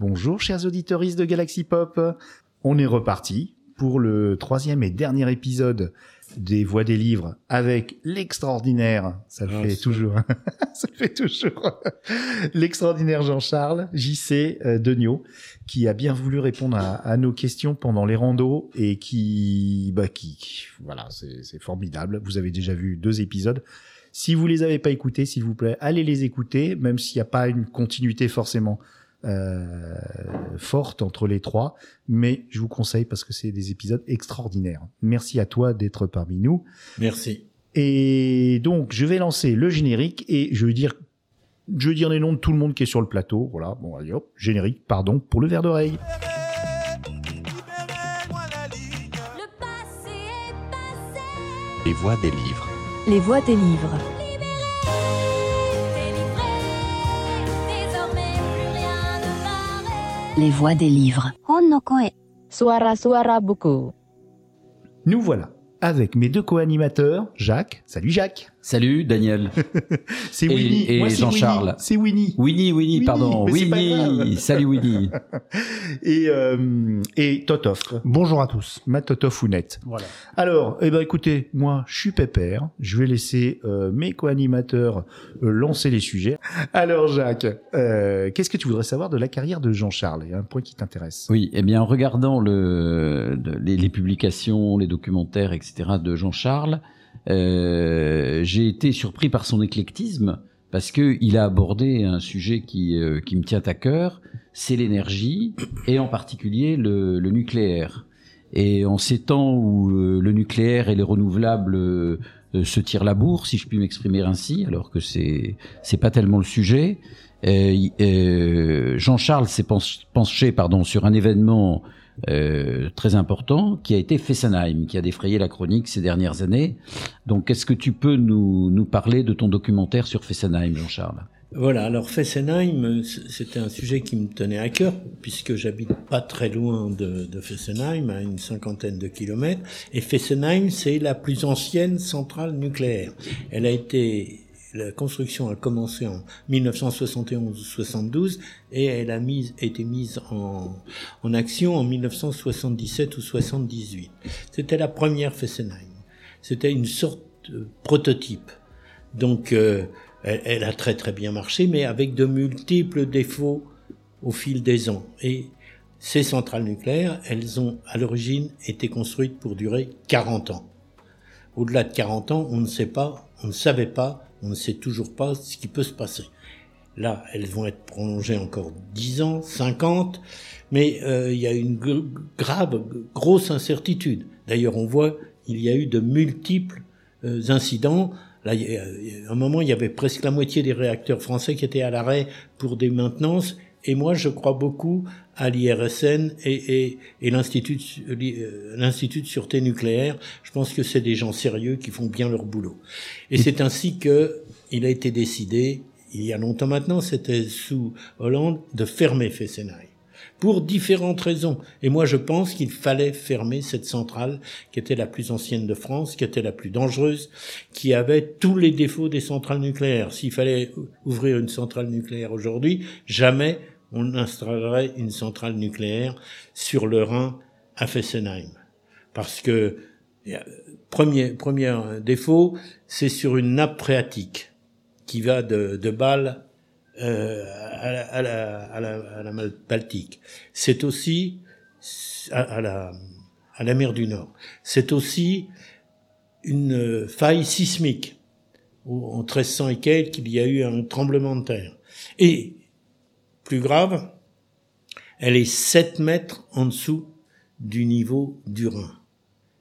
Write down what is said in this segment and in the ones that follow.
Bonjour chers auditeurs de Galaxy Pop, on est reparti pour le troisième et dernier épisode des Voix des livres avec l'extraordinaire, ça le Ah, fait toujours, ça le fait toujours, l'extraordinaire Jean-Charles JC euh, Degnaud, qui a bien voulu répondre à, à nos questions pendant les randos et qui, bah, qui, voilà, c'est c'est formidable. Vous avez déjà vu deux épisodes. Si vous les avez pas écoutés, s'il vous plaît, allez les écouter, même s'il n'y a pas une continuité forcément euh, forte entre les trois, mais je vous conseille parce que c'est des épisodes extraordinaires. Merci à toi d'être parmi nous. Merci. Et donc, je vais lancer le générique et je vais dire, je vais dire les noms de tout le monde qui est sur le plateau. Voilà, bon, allez hop, générique, pardon, pour le verre d'oreille. Le passé est passé. Les voix des livres. Les voix des livres. Les voix des livres. Suara-suara buku. Nous voilà avec mes deux co-animateurs, Jacques. Salut Jacques. Salut Daniel. C'est Winnie. et Jean-Charles. Winnie. C'est Winnie. Winnie, Winnie, Winnie, pardon. Winnie. Salut Winnie. Et, euh, et Totof. Bonjour à tous. Ma Totofounette. Voilà. Alors, eh ben écoutez, moi je suis pépère. Je vais laisser euh, mes co-animateurs euh, lancer les sujets. Alors Jacques, euh, qu'est-ce que tu voudrais savoir de la carrière de Jean-Charles? Il y a un point qui t'intéresse. Oui, eh bien, en regardant le, les, les publications, les documentaires, etc. de Jean-Charles, euh, j'ai été surpris par son éclectisme parce que il a abordé un sujet qui, euh, qui me tient à cœur, c'est l'énergie et en particulier le, le nucléaire. Et en ces temps où euh, le nucléaire et les renouvelables euh, euh, se tirent la bourre, si je puis m'exprimer ainsi, alors que c'est c'est pas tellement le sujet. Euh, euh, Jean-Charles s'est pench- penché pardon, sur un événement euh, très important qui a été Fessenheim, qui a défrayé la chronique ces dernières années. Donc, est-ce que tu peux nous, nous parler de ton documentaire sur Fessenheim, Jean-Charles? Voilà, alors Fessenheim, c'était un sujet qui me tenait à cœur, puisque j'habite pas très loin de, de Fessenheim, à une cinquantaine de kilomètres. Et Fessenheim, c'est la plus ancienne centrale nucléaire. Elle a été, la construction a commencé en 1971-72 et elle a mis, été mise en, action en 1977 ou 78. C'était la première Fessenheim. C'était une sorte de prototype. Donc, euh, elle, elle a très très bien marché, mais avec de multiples défauts au fil des ans. Et ces centrales nucléaires, elles ont à l'origine été construites pour durer 40 ans. Au-delà de 40 ans, on ne sait pas, on ne savait pas, on ne sait toujours pas ce qui peut se passer. Là, elles vont être prolongées encore 10 ans, 50, mais euh, il y a une gr- grave, grosse incertitude. D'ailleurs, on voit, il y a eu de multiples euh, incidents. Là, il y a- a un moment, il y avait presque la moitié des réacteurs français qui étaient à l'arrêt pour des maintenances. Et moi, je crois beaucoup à l'IRSN et, et, et l'Institut de- euh, l'Institut de sûreté nucléaire. Je pense que c'est des gens sérieux qui font bien leur boulot. Et c'est ainsi que il a été décidé, il y a longtemps maintenant, c'était sous Hollande, de fermer Fessenheim pour différentes raisons. Et moi, je pense qu'il fallait fermer cette centrale qui était la plus ancienne de France, qui était la plus dangereuse, qui avait tous les défauts des centrales nucléaires. S'il fallait ouvrir une centrale nucléaire aujourd'hui, jamais on installerait une centrale nucléaire sur le Rhin à Fessenheim. Parce que, premier, premier défaut, c'est sur une nappe phréatique qui va de, de Bâle euh, à, la, à, la, à, la, à Baltique. C'est aussi à, à la, à la mer du Nord. C'est aussi une faille sismique. Où, en 1300 et quelques, il y a eu un tremblement de terre. Et, plus grave, elle est 7 mètres en dessous du niveau du Rhin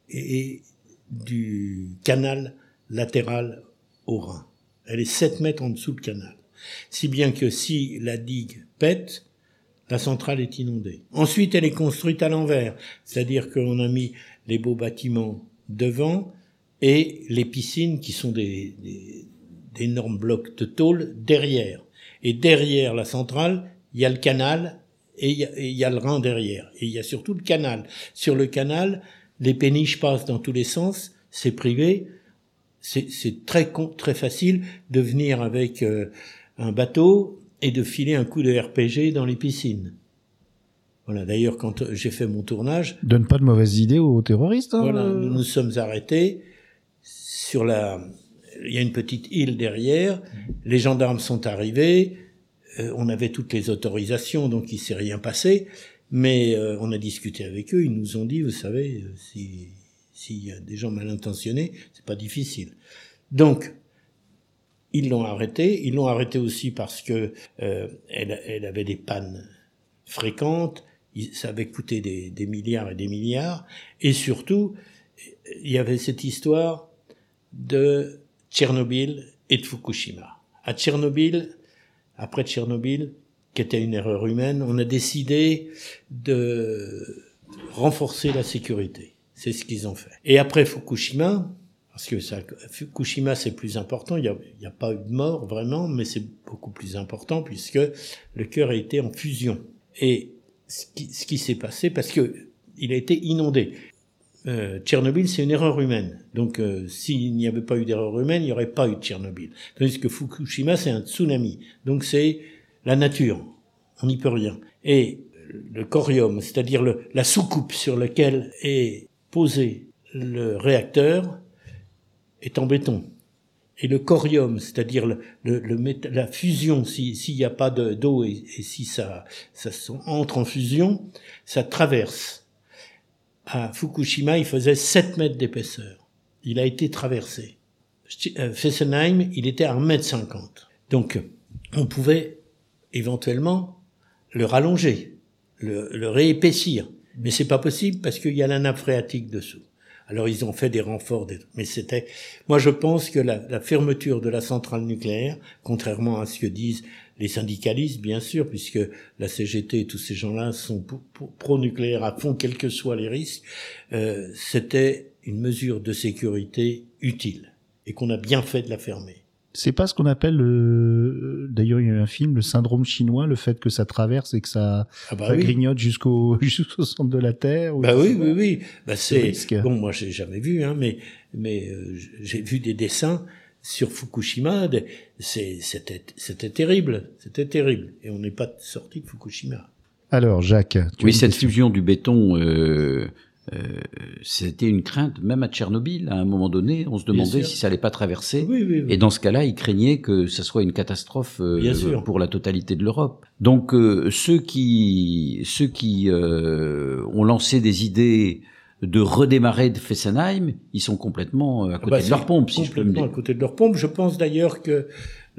et, du canal latéral au Rhin. Elle est 7 mètres en dessous du canal. Si bien que si la digue pète, la centrale est inondée. Ensuite, elle est construite à l'envers, c'est-à-dire qu'on a mis les beaux bâtiments devant et les piscines qui sont des, des d'énormes blocs de tôle derrière. Et derrière la centrale, il y a le canal et il y a, et il y a le Rhin derrière. Et il y a surtout le canal. Sur le canal, les péniches passent dans tous les sens, c'est privé, c'est très très facile de venir avec euh, un bateau et de filer un coup de RPG dans les piscines. Voilà. D'ailleurs, quand j'ai fait mon tournage, Donne pas de mauvaises idées aux terroristes. hein, voilà, euh. nous nous sommes arrêtés sur la. Il y a une petite île derrière. Les gendarmes sont arrivés. Euh, on avait toutes les autorisations, donc il s'est rien passé. Mais euh, on a discuté avec eux. Ils nous ont dit, vous savez, euh, si s'il y a des gens mal intentionnés, c'est pas difficile. Donc ils l'ont arrêté. Ils l'ont arrêté aussi parce que euh, elle, elle avait des pannes fréquentes. Ça avait coûté des, des milliards et des milliards. Et surtout, il y avait cette histoire de Tchernobyl et de Fukushima. À Tchernobyl, après Tchernobyl, qui était une erreur humaine, on a décidé de renforcer la sécurité. C'est ce qu'ils ont fait. Et après Fukushima, parce que ça, Fukushima c'est plus important, il n'y a, y a pas eu de mort vraiment, mais c'est beaucoup plus important puisque le cœur a été en fusion. Et ce qui, ce qui s'est passé, parce que il a été inondé. Euh, Tchernobyl, c'est une erreur humaine. Donc, euh, s'il n'y avait pas eu d'erreur humaine, il n'y aurait pas eu de Tchernobyl. Tandis que Fukushima, c'est un tsunami. Donc, c'est la nature. On n'y peut rien. Et le corium, c'est-à-dire la soucoupe sur laquelle est posé le réacteur, est en béton. Et le corium, c'est-à-dire le, le- le la fusion, si- s'il n'y a pas de- d'eau et, et si ça, ça entre en fusion, ça traverse. À Fukushima, il faisait 7 mètres d'épaisseur. Il a été traversé. Euh, Fessenheim, il était à 1 mètre 50. Donc, on pouvait éventuellement le rallonger, le, réépaissir. Mais c'est pas possible parce qu'il y a la nappe phréatique dessous. Alors ils ont fait des renforts, mais c'était. Moi, je pense que la fermeture de la centrale nucléaire, contrairement à ce que disent les syndicalistes, bien sûr, puisque la CGT et tous ces gens-là sont pro- pro- pro-nucléaires à fond, quels que soient les risques, euh, c'était une mesure de sécurité utile et qu'on a bien fait de la fermer. C'est pas ce qu'on appelle, le... d'ailleurs, il y a eu un film, le syndrome chinois, le fait que ça traverse et que ça, Ah bah ça oui. grignote jusqu'au jusqu'au centre de la Terre. ou- Bah oui, oui, oui. Bah c'est bon. Moi, j'ai jamais vu, hein, mais mais euh, j'ai vu des dessins sur Fukushima. c'était terrible, c'était terrible. Et on n'est pas sorti de Fukushima. Alors, Jacques, tu as Oui, cette fusion du béton, euh, euh, c'était une crainte, même à Tchernobyl, à un moment donné, on se demandait si ça allait pas traverser. Oui, oui, oui. Et dans ce cas-là, ils craignaient que ça soit une catastrophe euh, Bien sûr. pour la totalité de l'Europe. Donc euh, ceux qui ceux qui euh, ont lancé des idées de redémarrer de Fessenheim, ils sont complètement euh, à côté bah, de leur pompe, si je peux me complètement dire. à côté de leur pompe. Je pense d'ailleurs que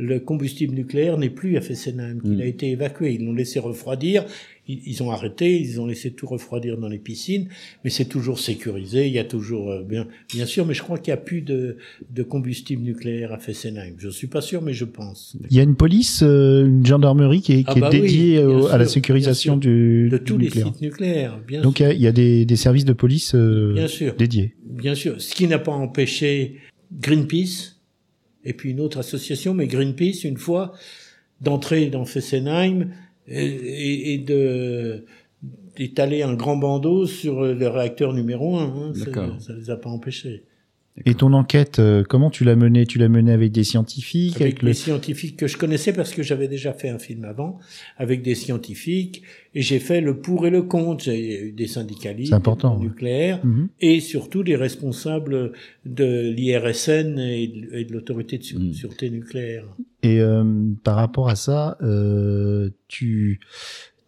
le combustible nucléaire n'est plus à Fessenheim, qu'il Mm. a été évacué. Ils l'ont laissé refroidir. Ils, ils ont arrêté. Ils ont laissé tout refroidir dans les piscines. Mais c'est toujours sécurisé. Il y a toujours euh, bien, bien sûr. Mais je crois qu'il n'y a plus de, de combustible nucléaire à Fessenheim. Je suis pas sûr, mais je pense. Il y a une police, euh, une gendarmerie qui est, Ah qui bah dédiée au- à la sécurisation du, De du tous les nucléaire. sites nucléaires, bien Donc il y sûr. a, il y a des, des services de police euh, Bien sûr. dédiés. Bien sûr, ce qui n'a pas empêché Greenpeace et puis une autre association, mais Greenpeace, une fois, d'entrer dans Fessenheim et, et- et de d'étaler un grand bandeau sur le réacteur numéro un. Hein, Ça- ça les a pas empêchés. Et ton enquête, euh, comment tu l'as menée? Tu l'as menée avec des scientifiques, avec, Avec le... les scientifiques que je connaissais parce que j'avais déjà fait un film avant, avec des scientifiques, et j'ai fait le pour et le contre. J'ai eu des syndicalistes, important, des ouais. nucléaires, Mhm. et surtout les responsables de l'IRSN et de, l'autorité de sû- Mm. sûreté nucléaire. Et euh, par rapport à ça, euh, tu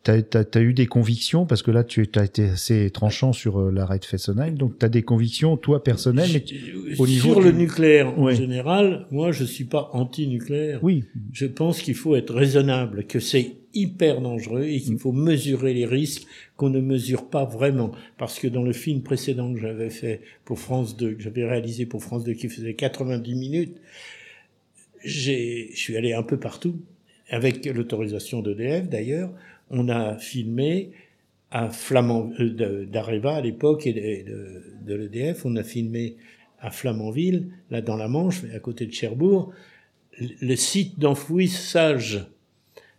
as, eu des convictions, parce que là, tu as été assez tranchant sur euh, l'arrêt de Fessenheim, donc tu as des convictions, toi, personnelles. mais- Sur au niveau le du- nucléaire en général, moi je suis pas anti-nucléaire. Oui, Je pense qu'il faut être raisonnable, que c'est hyper dangereux et Mm. qu'il faut mesurer les risques qu'on ne mesure pas vraiment. Parce que dans le film précédent que j'avais fait pour France 2, que j'avais réalisé pour France 2 qui faisait 90 minutes, j'ai, je suis allé un peu partout, avec l'autorisation d'EDF d'ailleurs, on a filmé à Flamand, euh, d'Areva à l'époque et de, l'EDF, on a filmé à Flamanville, là dans la Manche, à côté de Cherbourg, le- site d'enfouissage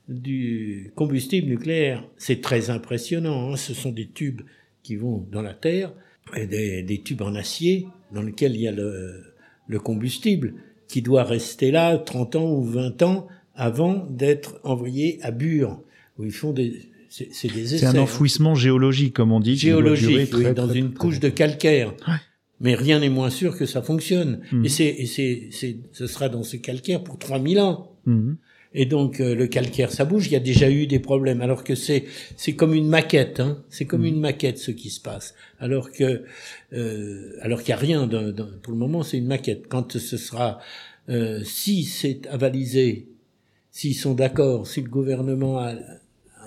du combustible nucléaire, c'est très impressionnant. hein. Ce sont des tubes qui vont dans la terre, et des, des tubes en acier dans lesquels il y a le, le combustible qui doit rester là 30 ans ou 20 ans avant d'être envoyé à Bure, où ils font des... c'est c'est des essais. C'est un hein. enfouissement géologique, comme on dit. géologique, oui, dans très, une très couche de calcaire. Ouais. Mais rien n'est moins sûr que ça fonctionne. Mhm. Et c'est, et c'est, c'est, ce sera dans ce calcaire pour 3000 ans. Mhm. Et donc euh, le calcaire, ça bouge. Il y a déjà eu des problèmes. Alors que c'est, c'est comme une maquette. Hein. C'est comme une maquette ce qui se passe. Alors que, euh, alors qu'il y a rien. pour le moment, c'est une maquette. Quand ce sera, euh, si c'est avalisé, s'ils sont d'accord, si le gouvernement a,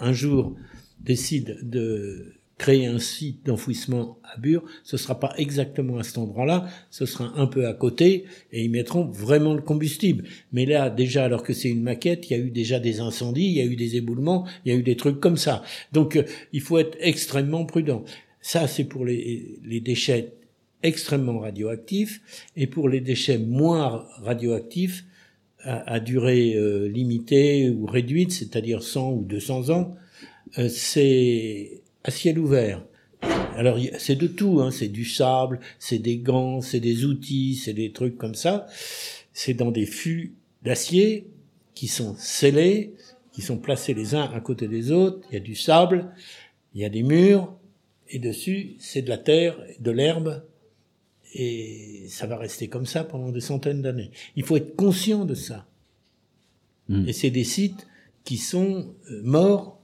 un jour décide de créer un site d'enfouissement à Bure, ce sera pas exactement à cet endroit-là, ce sera un peu à côté et ils mettront vraiment le combustible. Mais là, déjà, alors que c'est une maquette, il y a eu déjà des incendies, il y a eu des éboulements, il y a eu des trucs comme ça. Donc, euh, il faut être extrêmement prudent. Ça, c'est pour les, les déchets extrêmement radioactifs et pour les déchets moins radioactifs à, à durée euh, limitée ou réduite, c'est-à-dire 100 ou 200 ans, euh, c'est à ciel ouvert. Alors c'est de tout, hein. c'est du sable, c'est des gants, c'est des outils, c'est des trucs comme ça. C'est dans des fûts d'acier qui sont scellés, qui sont placés les uns à côté des autres. Il y a du sable, il y a des murs, et dessus c'est de la terre, de l'herbe, et ça va rester comme ça pendant des centaines d'années. Il faut être conscient de ça. Mm. Et c'est des sites qui sont euh, morts,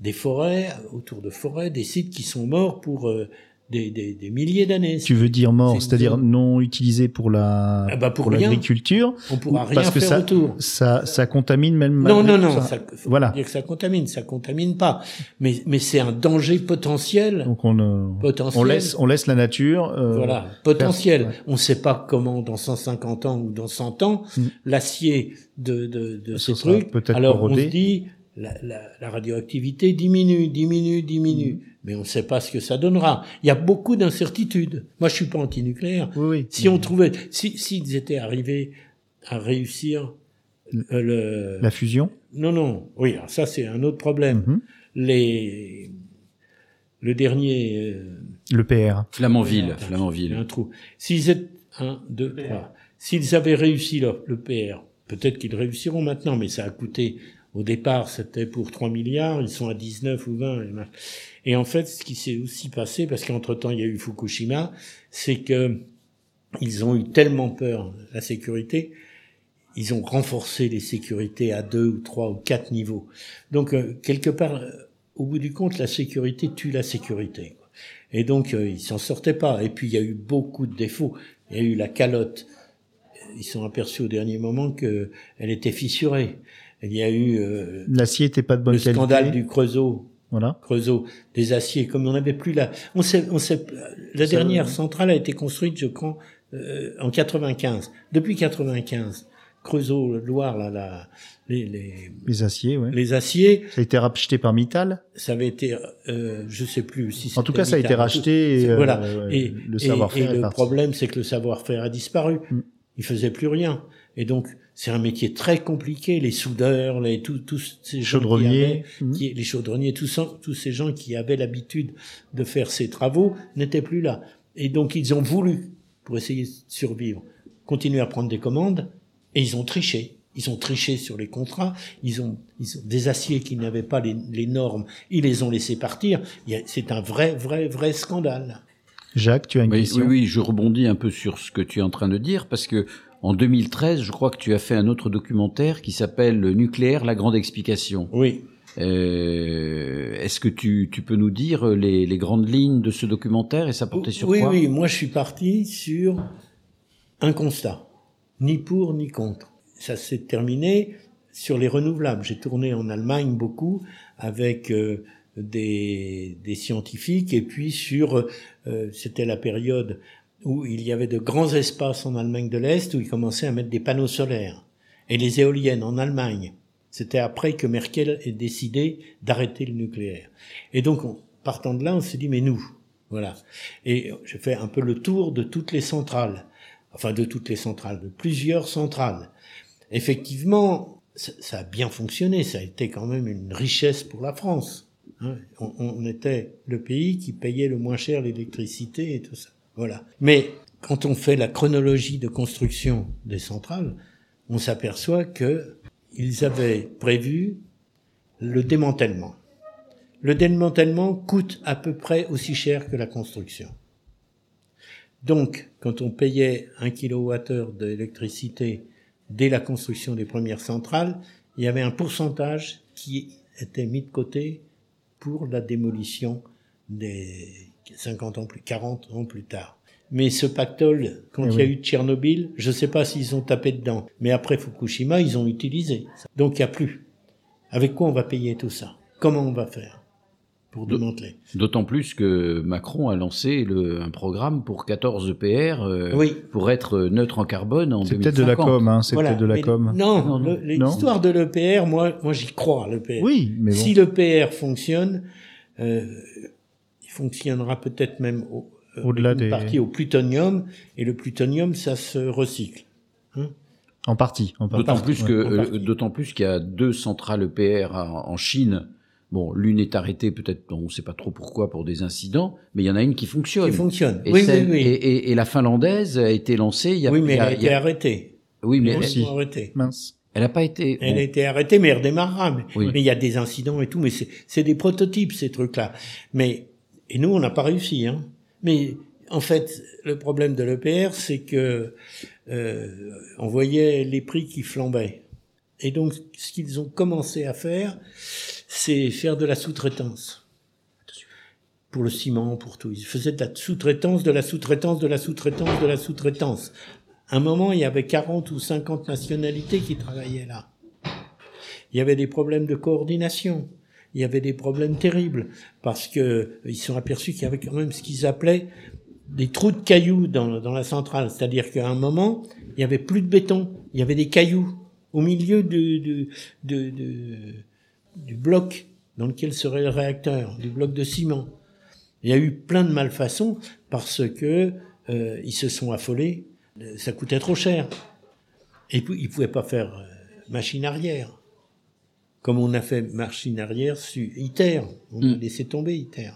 des forêts, autour de forêts, des sites qui sont morts pour euh, des, des, des milliers d'années. Tu veux dire mort, c'est-à-dire non utilisé pour la Ah bah pour pour l'agriculture, On pourra ou rien parce que faire ça, autour. ça ça contamine même. Non, non, non, ça. ça, Voilà. dire que ça contamine, ça contamine pas. Mais, mais c'est un danger potentiel. Donc on euh, potentiel. on laisse on laisse la nature. euh, voilà, potentiel. ouais. On ne sait pas comment dans 150 ans ou dans 100 ans Mm. l'acier de, de, de Ce ces trucs. Alors on se dit la, la, la radioactivité diminue, diminue, diminue, Mm. mais on ne sait pas ce que ça donnera. Il y a beaucoup d'incertitudes. Moi, je suis pas antinucléaire. Oui, oui. Si on trouvait, si s'ils étaient arrivés à réussir euh, le, la fusion? non, non, oui, alors ça c'est un autre problème. Mhm. Les, le dernier. euh, Le PR. Flamanville, il y a Flamanville. un trou. S'ils étaient un, deux, trois. S'ils avaient réussi le, le PR, peut-être qu'ils réussiront maintenant, mais ça a coûté. Au départ, c'était pour 3 milliards, ils sont à 19 ou 20. et en fait, ce qui s'est aussi passé, parce qu'entre-temps, il y a eu Fukushima, c'est que ils ont eu tellement peur la sécurité, ils ont renforcé les sécurités à deux ou trois ou quatre niveaux. Donc, euh, quelque part, euh, au bout du compte, la sécurité tue la sécurité. Et donc, euh, ils s'en sortaient pas. Et puis, il y a eu beaucoup de défauts. Il y a eu la calotte. Ils sont aperçus au dernier moment que elle était fissurée. Il y a eu euh, L'acier était pas de bonne le qualité. scandale du Creusot. Voilà. Creusot, des aciers, comme on n'avait plus la, on sait, on sait, la dernière ouais. centrale a été construite, je crois, euh, en 95. Depuis 95, Creusot, Loire, là, là, les, les, Les aciers, ouais. les aciers, Ça a été racheté par Mittal. ça avait été, euh, je sais plus si En tout cas, ça a été racheté. et, euh, voilà. ouais, et le et- savoir-faire et le parti. problème, c'est que le savoir-faire a disparu. Mm. Il faisait plus rien. Et donc, c'est un métier très compliqué. Les soudeurs, les tous tous ces gens qui avaient- Chaudronnier. Mhm. qui, les chaudronniers, tous, ces- tous ces gens qui avaient l'habitude de faire ces travaux n'étaient plus là. Et donc ils ont voulu, pour essayer de survivre, continuer à prendre des commandes, et ils ont triché. Ils ont triché sur les contrats, ils ont, ils ont des aciers qui n'avaient pas les, les normes, ils les ont laissés partir. C'est un vrai, vrai, vrai scandale. Jacques, tu as une Oui, question? oui, oui, je rebondis un peu sur ce que tu es en train de dire parce que en 2013, je crois que tu as fait un autre documentaire qui s'appelle Le nucléaire, la grande explication. Oui. Euh, Est-ce que tu, tu peux nous dire les, les grandes lignes de ce documentaire et ça portait sur oui, quoi? oui, moi je suis parti sur un constat, ni pour ni contre. Ça s'est terminé sur les renouvelables. J'ai tourné en Allemagne beaucoup avec euh, des, des scientifiques et puis sur, euh, c'était la période où il y avait de grands espaces en Allemagne de l'Est où ils commençaient à mettre des panneaux solaires et les éoliennes en Allemagne. C'était après que Merkel ait décidé d'arrêter le nucléaire. Et donc, on- partant de là, on s'est dit, mais nous, voilà. Et je fais un peu le tour de toutes les centrales, enfin de toutes les centrales, de plusieurs centrales. Effectivement, ça, a bien fonctionné, ça a été quand même une richesse pour la France. hein. On était le pays qui payait le moins cher l'électricité et tout ça. Voilà. Mais quand on fait la chronologie de construction des centrales, on s'aperçoit que ils avaient prévu le démantèlement. le démantèlement coûte à peu près aussi cher que la construction. Donc, quand on payait un kilowattheure d'électricité dès la construction des premières centrales, il y avait un pourcentage qui était mis de côté pour la démolition des 50 ans plus, 40 ans plus tard. Mais ce pactole, quand Eh il y a eu Tchernobyl, je ne sais pas s'ils ont tapé dedans. Mais après Fukushima, ils ont utilisé. Donc il n'y a plus. Avec quoi on va payer tout ça? Comment on va faire pour démanteler? D'autant plus que Macron a lancé le, un programme pour 14 EPR euh, Oui. pour être neutre en carbone en C'est peut-être de la 2050. com, hein, c'est Voilà. peut-être de la Mais com. Non, l'histoire de l'EPR, moi, moi j'y crois, l'EPR. Oui, mais bon. Si l'EPR fonctionne, euh, fonctionnera peut-être même au, euh, Au-delà une des- partie au plutonium, et le plutonium, ça se recycle. En partie. En partie. D'autant plus que euh, d'autant plus qu'il y a deux centrales EPR en, en Chine. Bon, l'une est arrêtée peut-être, on ne sait pas trop pourquoi pour des incidents, mais il y en a une qui fonctionne. Qui fonctionne. Et, oui, celle- oui, oui. Et, et- et la finlandaise a été lancée il y a. oui, mais elle a- été a- arrêtée. Oui, mais Elle arrêtée. Mince. elle n'a pas été. Elle bon. a été arrêtée, mais elle redémarrera. Mais Oui. mais il y a des incidents et tout, mais c'est c'est des prototypes, ces trucs-là. Mais, et nous, on n'a pas réussi. Hein. Mais en fait, le problème de l'EPR, c'est que euh, on voyait les prix qui flambaient. Et donc, ce qu'ils ont commencé à faire, c'est faire de la sous-traitance. Pour le ciment, pour tout. Ils faisaient de la sous-traitance, de la sous-traitance, de la sous-traitance, de la sous-traitance. À un moment, il y avait 40 ou 50 nationalités qui travaillaient là. Il y avait des problèmes de coordination. Il y avait des problèmes terribles parce que euh, ils se sont aperçus qu'il y avait quand même ce qu'ils appelaient des trous de cailloux dans, la centrale. C'est-à-dire qu'à un moment, il y avait plus de béton, il y avait des cailloux au milieu du, bloc dans lequel serait le réacteur, du bloc de ciment. Il y a eu plein de malfaçons parce que euh, ils se sont affolés. Euh, Ça coûtait trop cher. Et ils pouvaient pas faire machine arrière. Comme on a fait machine arrière sur ITER. On a laissé tomber ITER.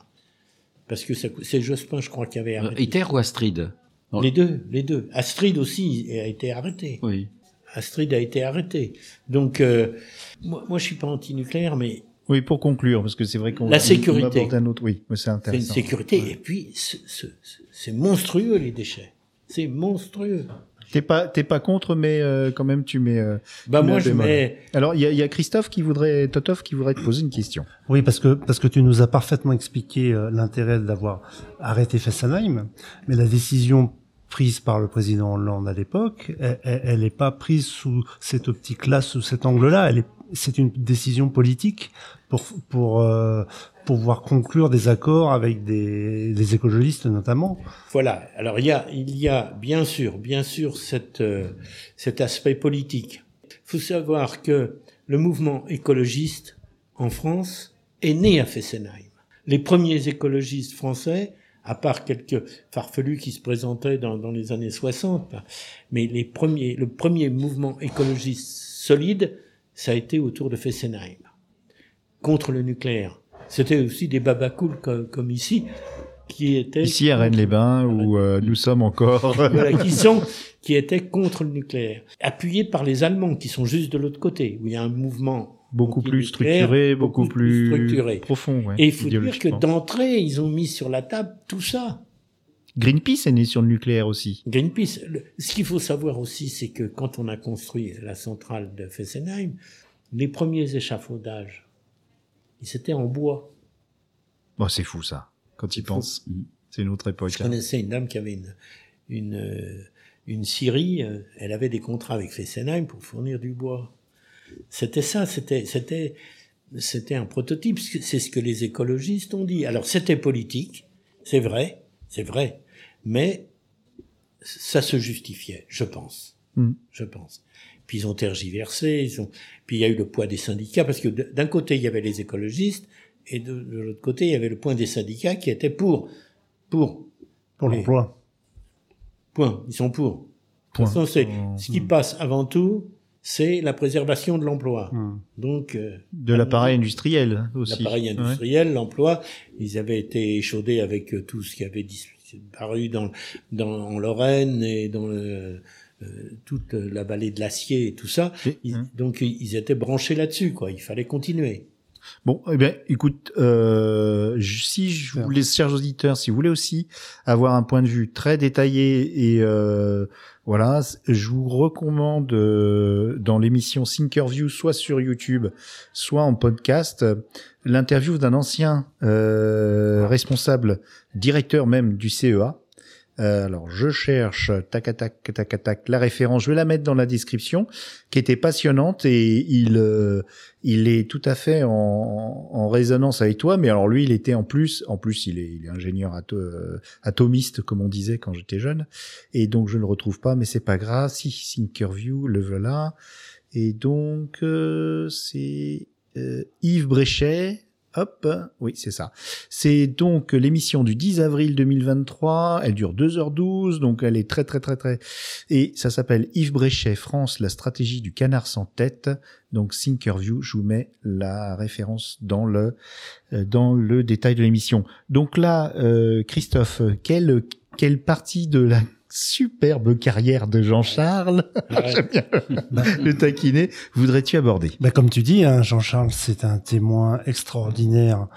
Parce que c'est Jospin, je crois, qui avait Euh, arrêté. ITER ou Astrid? Non. Les deux, les deux. Astrid aussi a été arrêté. Oui. Astrid a été arrêté. Donc, euh, moi, moi, je suis pas anti-nucléaire, mais Oui, pour conclure, parce que c'est vrai qu'on La sécurité. on un autre. Oui, mais c'est c'est une sécurité. Et puis, ce- ce- ce- c'est monstrueux, les déchets. C'est monstrueux. T'es pas, t'es pas contre, mais euh, quand même, tu mets. euh, Bah, tu mets moi, je bémol. mets, Alors, il y a, il y a Christophe qui voudrait, Totov qui voudrait te poser une question. Oui, parce que parce que tu nous as parfaitement expliqué euh, l'intérêt d'avoir arrêté Fessenheim, mais la décision prise par le président Hollande à l'époque, elle n'est pas prise sous cette optique-là, sous cet angle-là. Elle est, c'est une décision politique pour pour euh, pouvoir conclure des accords avec des, des écologistes notamment. Voilà. Alors il y a, il y a bien sûr, bien sûr cette, euh, cet aspect politique. Faut savoir que le mouvement écologiste en France est né à Fessenheim. Les premiers écologistes français, à part quelques farfelus qui se présentaient dans, dans les années 60, là, mais les premiers, le premier mouvement écologiste solide, ça a été autour de Fessenheim, contre le nucléaire. C'était aussi des babacools comme, comme ici, qui étaient Ici, à Rennes-les-Bains, où euh, nous sommes encore. voilà, qui sont, qui étaient contre le nucléaire, appuyés par les Allemands qui sont juste de l'autre côté, où il y a un mouvement beaucoup plus structuré, beaucoup, plus, structuré. profond. Ouais, Et il faut dire que d'entrée, ils ont mis sur la table tout ça. Greenpeace est né sur le nucléaire aussi. Greenpeace. le- ce qu'il faut savoir aussi, c'est que quand on a construit la centrale de Fessenheim, les premiers échafaudages, ils étaient en bois. Bon, c'est fou ça, quand il C'est fou. pense. Mhm. C'est une autre époque. Je hein. connaissais une dame qui avait une, une, euh, une scierie, euh, elle avait des contrats avec Fessenheim pour fournir du bois. C'était ça, c'était, c'était, c'était un prototype, c'est ce que les écologistes ont dit. Alors c'était politique, c'est vrai, c'est vrai, mais ça se justifiait, je pense. Mm. Je pense. Puis ils ont tergiversé, ils ont, puis il y a eu le poids des syndicats, parce que d'un côté il y avait les écologistes, et de, de l'autre côté il y avait le point des syndicats qui était pour, pour Pour l'emploi. Point. Ils sont pour. De Point. toute façon, c'est ce qui passe avant tout, c'est la préservation de l'emploi. Hmm. Donc, euh, De l'appareil industriel aussi. l'appareil Ouais. industriel, l'emploi, ils avaient été échaudés avec euh, tout ce qui avait disparu dans, dans en Lorraine et dans le, euh, toute la vallée de l'acier et tout ça. Et- Ils- hein. Donc, ils étaient branchés là-dessus, quoi. Il fallait continuer. Bon, eh bien, écoute, euh, si je voulais, chers auditeurs, si vous voulez aussi avoir un point de vue très détaillé et euh, voilà, je vous recommande euh, dans l'émission Thinkerview, soit sur YouTube, soit en podcast, l'interview d'un ancien euh, responsable, directeur même du CEA. Euh, alors, je cherche, tac, tac, tac, tac, la référence, je vais la mettre dans la description, qui était passionnante et il, euh, il est tout à fait en, en résonance avec toi, mais alors lui, il était en plus, en plus, il est, il est ingénieur euh, atomiste, comme on disait quand j'étais jeune, et donc je ne le retrouve pas, mais c'est pas grave. Si Thinkerview, le voilà, et donc euh, c'est euh, Yves Bréchet. Hop, oui, c'est ça. C'est donc l'émission du 10 avril 2023. Elle dure 2h12, donc elle est très très très très. Et ça s'appelle Yves Bréchet France, la stratégie du canard sans tête. Donc Thinkerview, je vous mets la référence dans le euh, dans le détail de l'émission. Donc là, euh, Christophe, quelle quelle partie de la superbe carrière de Jean-Charles, j'aime bien Bah, le taquiner, voudrais-tu aborder? Bah, comme tu dis, hein, Jean-Charles, c'est un témoin extraordinaire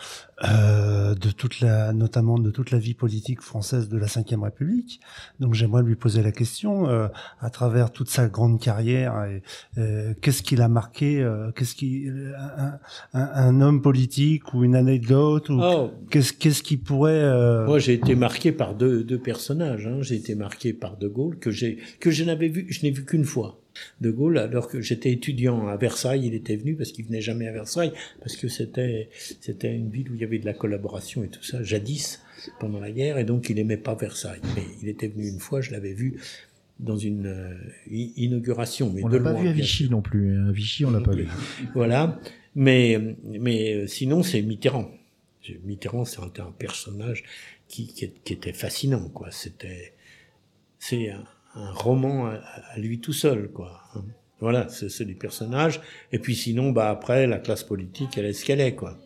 euh, de toute la, notamment de toute la vie politique française de la Ve République. Donc j'aimerais lui poser la question, euh, à travers toute sa grande carrière, et, euh, qu'est-ce qu'il a marqué, euh, qu'est-ce qui, un, un, un homme politique ou une anecdote ou Oh, qu'est-ce qu'est-ce qui pourrait euh, Moi, j'ai été marqué par deux, deux personnages. Hein. J'ai été marqué par De Gaulle que j'ai que je n'avais vu, je n'ai vu qu'une fois. De Gaulle, alors que j'étais étudiant à Versailles, il était venu parce qu'il venait jamais à Versailles parce que c'était c'était une ville où il y avait de la collaboration et tout ça jadis pendant la guerre et donc il aimait pas Versailles. Mais il était venu une fois, je l'avais vu dans une euh, inauguration. Mais On l'a pas vu à Vichy non plus. hein. À Vichy, on l'a pas vu. Voilà. Mais, mais euh, sinon, c'est Mitterrand. Mitterrand, c'est un, personnage qui, qui, qui était fascinant, quoi. C'était, c'est un, un roman à, à lui tout seul, quoi. hein. Voilà, c'est c'est des personnages. Et puis sinon, bah après, la classe politique, elle est ce qu'elle est, quoi.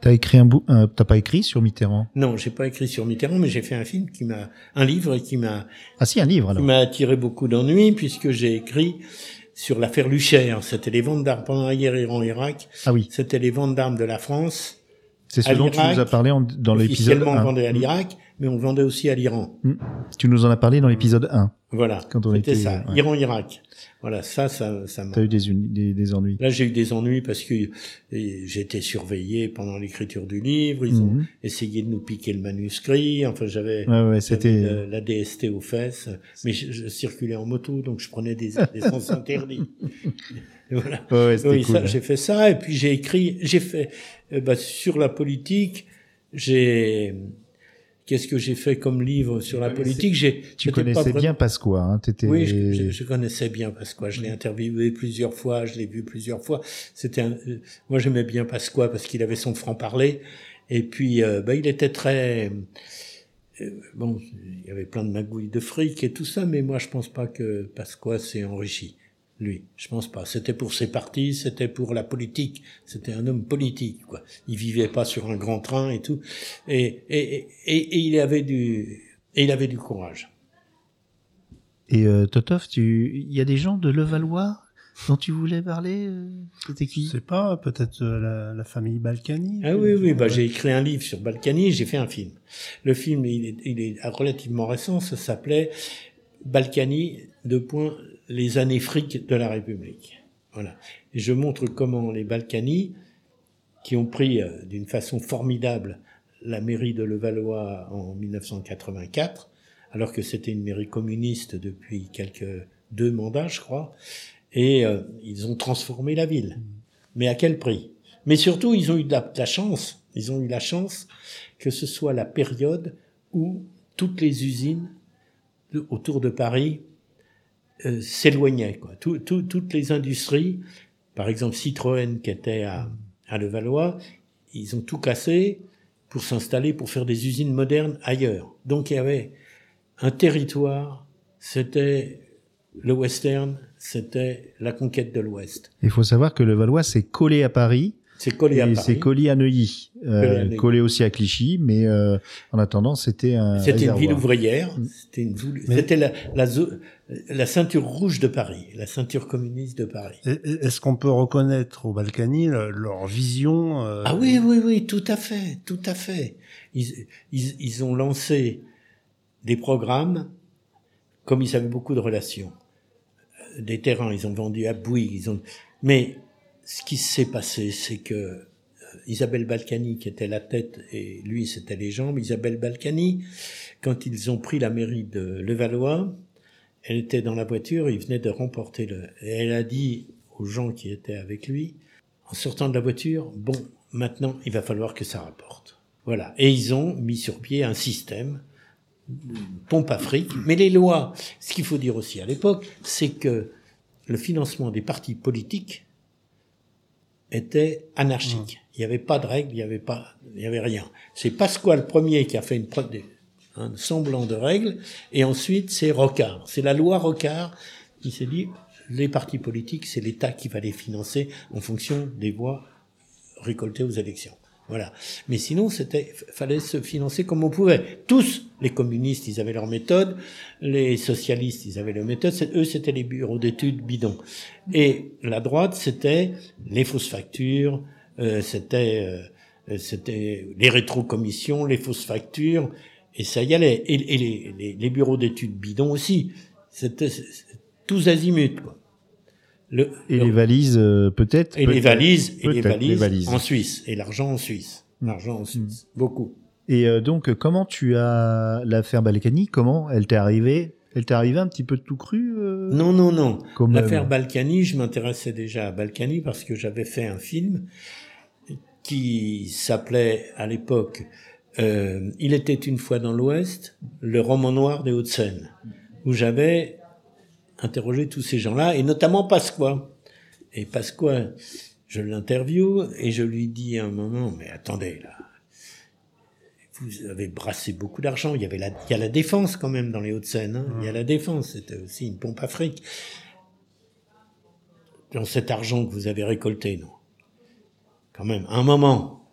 T'as écrit un bout, euh, t'as pas écrit sur Mitterrand? Non, j'ai pas écrit sur Mitterrand, mais j'ai fait un film qui m'a, un livre qui m'a, Ah si, un livre qui alors. m'a attiré beaucoup d'ennuis puisque j'ai écrit sur l'affaire Lucher. C'était les ventes d'armes pendant la guerre Iran-Irak. Ah oui, C'était les ventes d'armes de la France. C'est ce dont tu nous as parlé en- dans l'épisode Officiellement, on 1. vendait à l'Irak, mais on vendait aussi à l'Iran. Tu nous en as parlé dans l'épisode 1. Voilà. Quand on C'était était, ça. ouais. Iran-Irak. Voilà, ça, ça, ça. T'as eu des, des, des ennuis. Là, j'ai eu des ennuis parce que été surveillé pendant l'écriture du livre. Ils ont Mhm. essayé de nous piquer le manuscrit. Enfin, j'avais Ouais, ouais, j'avais c'était. le- la DST aux fesses. Mais je, je circulais en moto, donc je prenais des, des sens interdits. Et voilà. Ouais, Oui, cool. ça, j'ai fait ça, et puis j'ai écrit, j'ai fait, euh, bah, sur la politique, j'ai, qu'est-ce que j'ai fait comme livre sur la politique, j'ai, Tu pas connaissais bien Pasqua, hein, t'étais. oui, je, je- je connaissais bien Pasqua. Je l'ai interviewé plusieurs fois, je l'ai vu plusieurs fois. C'était un, euh, moi j'aimais bien Pasqua parce qu'il avait son franc parler. Et puis, euh, bah, il était très, euh, bon, il y avait plein de magouilles de fric et tout ça, mais moi je pense pas que Pasqua s'est enrichi. Lui, je pense pas. C'était pour ses partis, c'était pour la politique. C'était un homme politique, quoi. Il vivait pas sur un grand train et tout. Et, et, et, et il avait du, et il avait du courage. Et euh, Totov, tu, il y a des gens de Levallois dont tu voulais parler. euh, C'était Je qui sais pas, peut-être euh, la, la famille Balkany. Ah oui, oui, bah, j'ai écrit un livre sur Balkany, j'ai fait un film. Le film, il est, il est relativement récent, ça s'appelait Balkany, deux points, les années fric de la République. Voilà. Et je montre comment les Balkany, qui ont pris euh, d'une façon formidable la mairie de Levallois en 1984, alors que c'était une mairie communiste depuis quelques deux mandats, je crois, et euh, ils ont transformé la ville. Mais à quel prix? Mais surtout, ils ont eu de la, de la chance. Ils ont eu la chance que ce soit la période où toutes les usines autour de Paris euh, s'éloignaient. Tout- tout- toutes les industries, par exemple Citroën qui était à, à Levallois, ils ont tout cassé pour s'installer, pour faire des usines modernes ailleurs. Donc il y avait un territoire, c'était le western, c'était la conquête de l'Ouest. Il faut savoir que Levallois s'est collé à Paris C'est collé à Paris. c'est collé à Neuilly, euh, Collé à Neuilly. collé aussi à Clichy, mais euh, en attendant, c'était un. C'était une ville ouvrière. Mm. C'était une C'était la, la, la ceinture rouge de Paris, la ceinture communiste de Paris. Est-ce qu'on peut reconnaître aux Balkany le- leur vision euh, Ah oui, oui, oui, tout à fait, tout à fait. Ils, ils, ils ont lancé des programmes, comme ils avaient beaucoup de relations. Euh, Des terrains, ils ont vendu à Bouygues, ils ont. Mais ce qui s'est passé, c'est que euh, Isabelle Balkany, qui était la tête, et lui, c'était les jambes. Isabelle Balkany, quand ils ont pris la mairie de Levallois, elle était dans la voiture, ils venaient de remporter le. Et elle a dit aux gens qui étaient avec lui, en sortant de la voiture, bon, maintenant, il va falloir que ça rapporte. Voilà. Et ils ont mis sur pied un système, pompe à fric. Mais les lois, ce qu'il faut dire aussi à l'époque, c'est que le financement des partis politiques était anarchique. Il n'y avait pas de règles, il n'y avait pas, il y avait rien. C'est Pasquale Premier qui a fait une un semblant de règles, et ensuite c'est Rocard. C'est la loi Rocard qui s'est dit les partis politiques, c'est l'État qui va les financer en fonction des voix récoltées aux élections. Voilà. Mais sinon, c'était, fallait se financer comme on pouvait. Tous, les communistes, ils avaient leur méthode, les socialistes, ils avaient leur méthode. Eux, c'était les bureaux d'études bidons. Et la droite, c'était les fausses factures, euh, c'était, euh, c'était les rétrocommissions, les fausses factures, et ça y allait. Et, les, les, bureaux d'études bidons aussi. C'était tous azimuts, quoi. Le, Et le- les valises, euh, peut-être. et les peut-être- valises, et les valises, les valises. en Suisse, et l'argent en Suisse. L'argent en Suisse. Beaucoup. Et euh, donc, comment tu as l'affaire Balkany Comment elle t'est arrivée? Elle t'est arrivée un petit peu tout cru euh, Non, non, non. L'affaire Balkany, je m'intéressais déjà à Balkany parce que j'avais fait un film qui s'appelait à l'époque euh, Il était une fois dans l'Ouest, le roman noir des Hauts-de-Seine, où j'avais interrogé tous ces gens-là, et notamment Pasqua. Et Pasqua, je l'interviewe et je lui dis à un moment, mais attendez là, vous avez brassé beaucoup d'argent. Il y avait la, il y a la défense quand même dans les Hauts-de-Seine. hein. Il y a la défense, c'était aussi une pompe afrique. Dans cet argent que vous avez récolté, non Quand même, à un moment,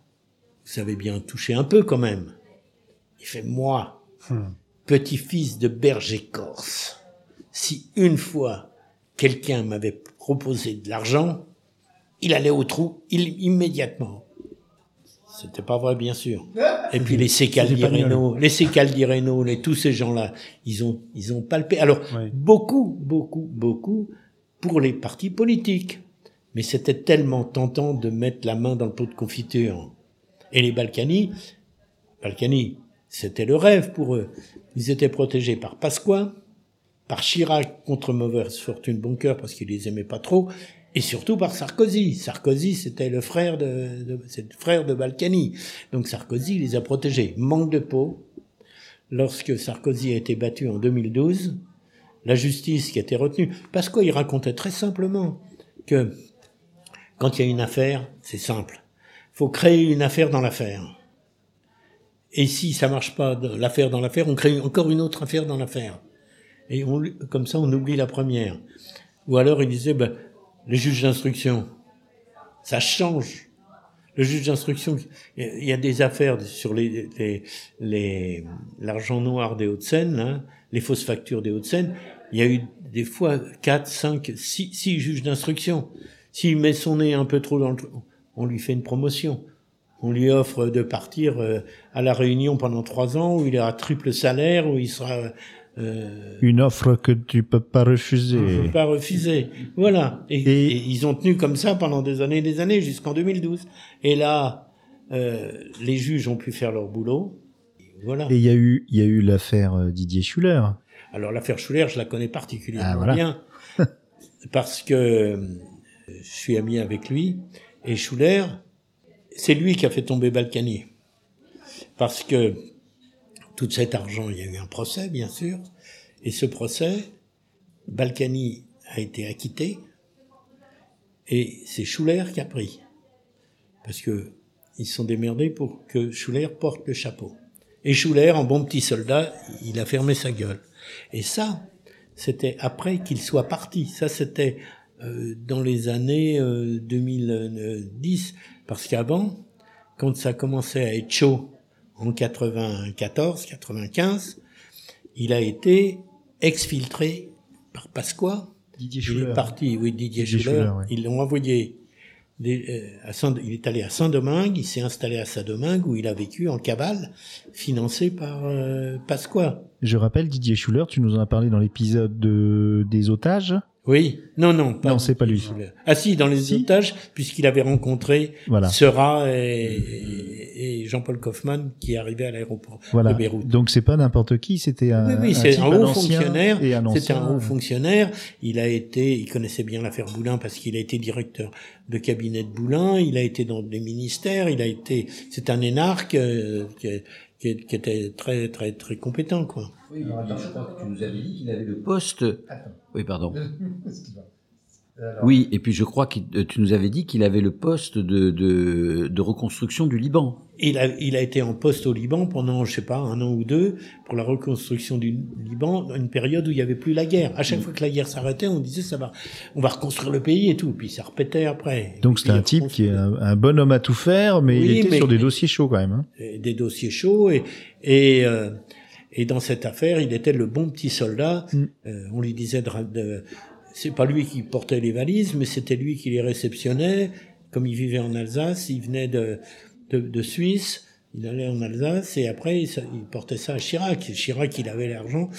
vous savez bien toucher un peu quand même. Il fait moi, petit-fils de berger corse. Si une fois quelqu'un m'avait proposé de l'argent, il allait au trou il, immédiatement. C'était pas vrai, bien sûr. Et puis les Sécaldi. Reynaud, les Sécaldi Reynaud, les, tous ces gens-là, ils ont, ils ont palpé. Alors, Oui. beaucoup, beaucoup, beaucoup pour les partis politiques. Mais c'était tellement tentant de mettre la main dans le pot de confiture. Et les Balkany, Balkany, c'était le rêve pour eux. Ils étaient protégés par Pasqua, par Chirac contre mauvaise fortune cœur parce qu'il les aimait pas trop, et surtout par Sarkozy. Sarkozy, c'était le frère de, de le frère de Balkany. Donc Sarkozy les a protégés. Manque de peau. Lorsque Sarkozy a été battu en 2012, la justice qui a été retenue, Pasqua, il racontait très simplement que quand il y a une affaire, c'est simple. faut créer une affaire dans l'affaire. Et si ça marche pas, l'affaire dans l'affaire, on crée encore une autre affaire dans l'affaire. Et on, comme ça, on oublie la première. Ou alors, il disait, ben, le juge d'instruction, ça change. Le juge d'instruction, il y a des affaires sur les, les, les- l'argent noir des Hauts-de-Seine, hein, les fausses factures des Hauts-de-Seine. Il y a eu des fois quatre, cinq, six, six juges d'instruction. S'il met son nez un peu trop dans le on lui fait une promotion. On lui offre de partir euh, à la Réunion pendant trois ans, où il aura triple salaire, où il sera euh, Une offre que tu peux pas refuser. peut pas refuser. Voilà. Et, Et- et ils ont tenu comme ça pendant des années et des années, jusqu'en 2012. Et là, euh, les juges ont pu faire leur boulot. Voilà. Et il y a eu, il y a eu l'affaire euh, Didier Schuller. Alors l'affaire Schuller, je la connais particulièrement Ah, voilà. bien parce que euh, je suis ami avec lui et Schuller, c'est lui qui a fait tomber Balkany parce que tout cet argent, il y a eu un procès bien sûr et ce procès, Balkany a été acquitté et c'est Schuller qui a pris parce que ils se sont démerdés pour que Schuller porte le chapeau. Et Schuller, en bon petit soldat, il a fermé sa gueule. Et ça, c'était après qu'il soit parti. Ça, c'était euh, dans les années euh, 2010, parce qu'avant, quand ça commençait à être chaud en 94, 95, il a été exfiltré par Pasqua. Didier Il est Schuller. parti, oui, Didier, Didier Schuller. Schuller, ouais. Ils l'ont envoyé. des- euh, à Saint- il est allé à Saint-Domingue, il s'est installé à Saint-Domingue où il a vécu en cavale, financé par euh, Pasqua. Je rappelle, Didier Schuller, tu nous en as parlé dans l'épisode de- des otages. Oui, non, non, pas Non, c'est pas lui. Ah si, dans les Si. otages, puisqu'il avait rencontré Voilà. Seurat et, et- et Jean-Paul Kaufmann qui arrivaient à l'aéroport Voilà. de Beyrouth. Donc c'est pas n'importe qui, c'était un, Oui, oui, un c'est type, un haut fonctionnaire. et un C'était un haut fonctionnaire. Il a été, il connaissait bien l'affaire Boulin parce qu'il a été directeur de cabinet de Boulin. Il a été dans les ministères. Il a été, c'est un énarque euh, qui, qui- qui était très, très, très compétent, quoi. Oui, je crois que tu nous avais dit qu'il avait le poste. Oui, pardon. Oui, et puis je crois que euh, tu nous avais dit qu'il avait le poste de, de, de reconstruction du Liban. Il a, il a été en poste au Liban pendant, je sais pas, un an ou deux pour la reconstruction du Liban, dans une période où il y avait plus la guerre. À chaque fois que la guerre s'arrêtait, on disait ça va, on va reconstruire le pays et tout. Puis ça répétait après. Donc c'était un type qui est un, un bon homme à tout faire, mais il était mais- sur des dossiers chauds quand même. hein. des dossiers chauds et et euh, et dans cette affaire, il était le bon petit soldat. Mm. Euh, on lui disait de, de c'est pas lui qui portait les valises, mais c'était lui qui les réceptionnait. Comme il vivait en Alsace, il venait de de, de Suisse, il allait en Alsace et après il, il portait ça à Chirac. Et Chirac, il avait l'argent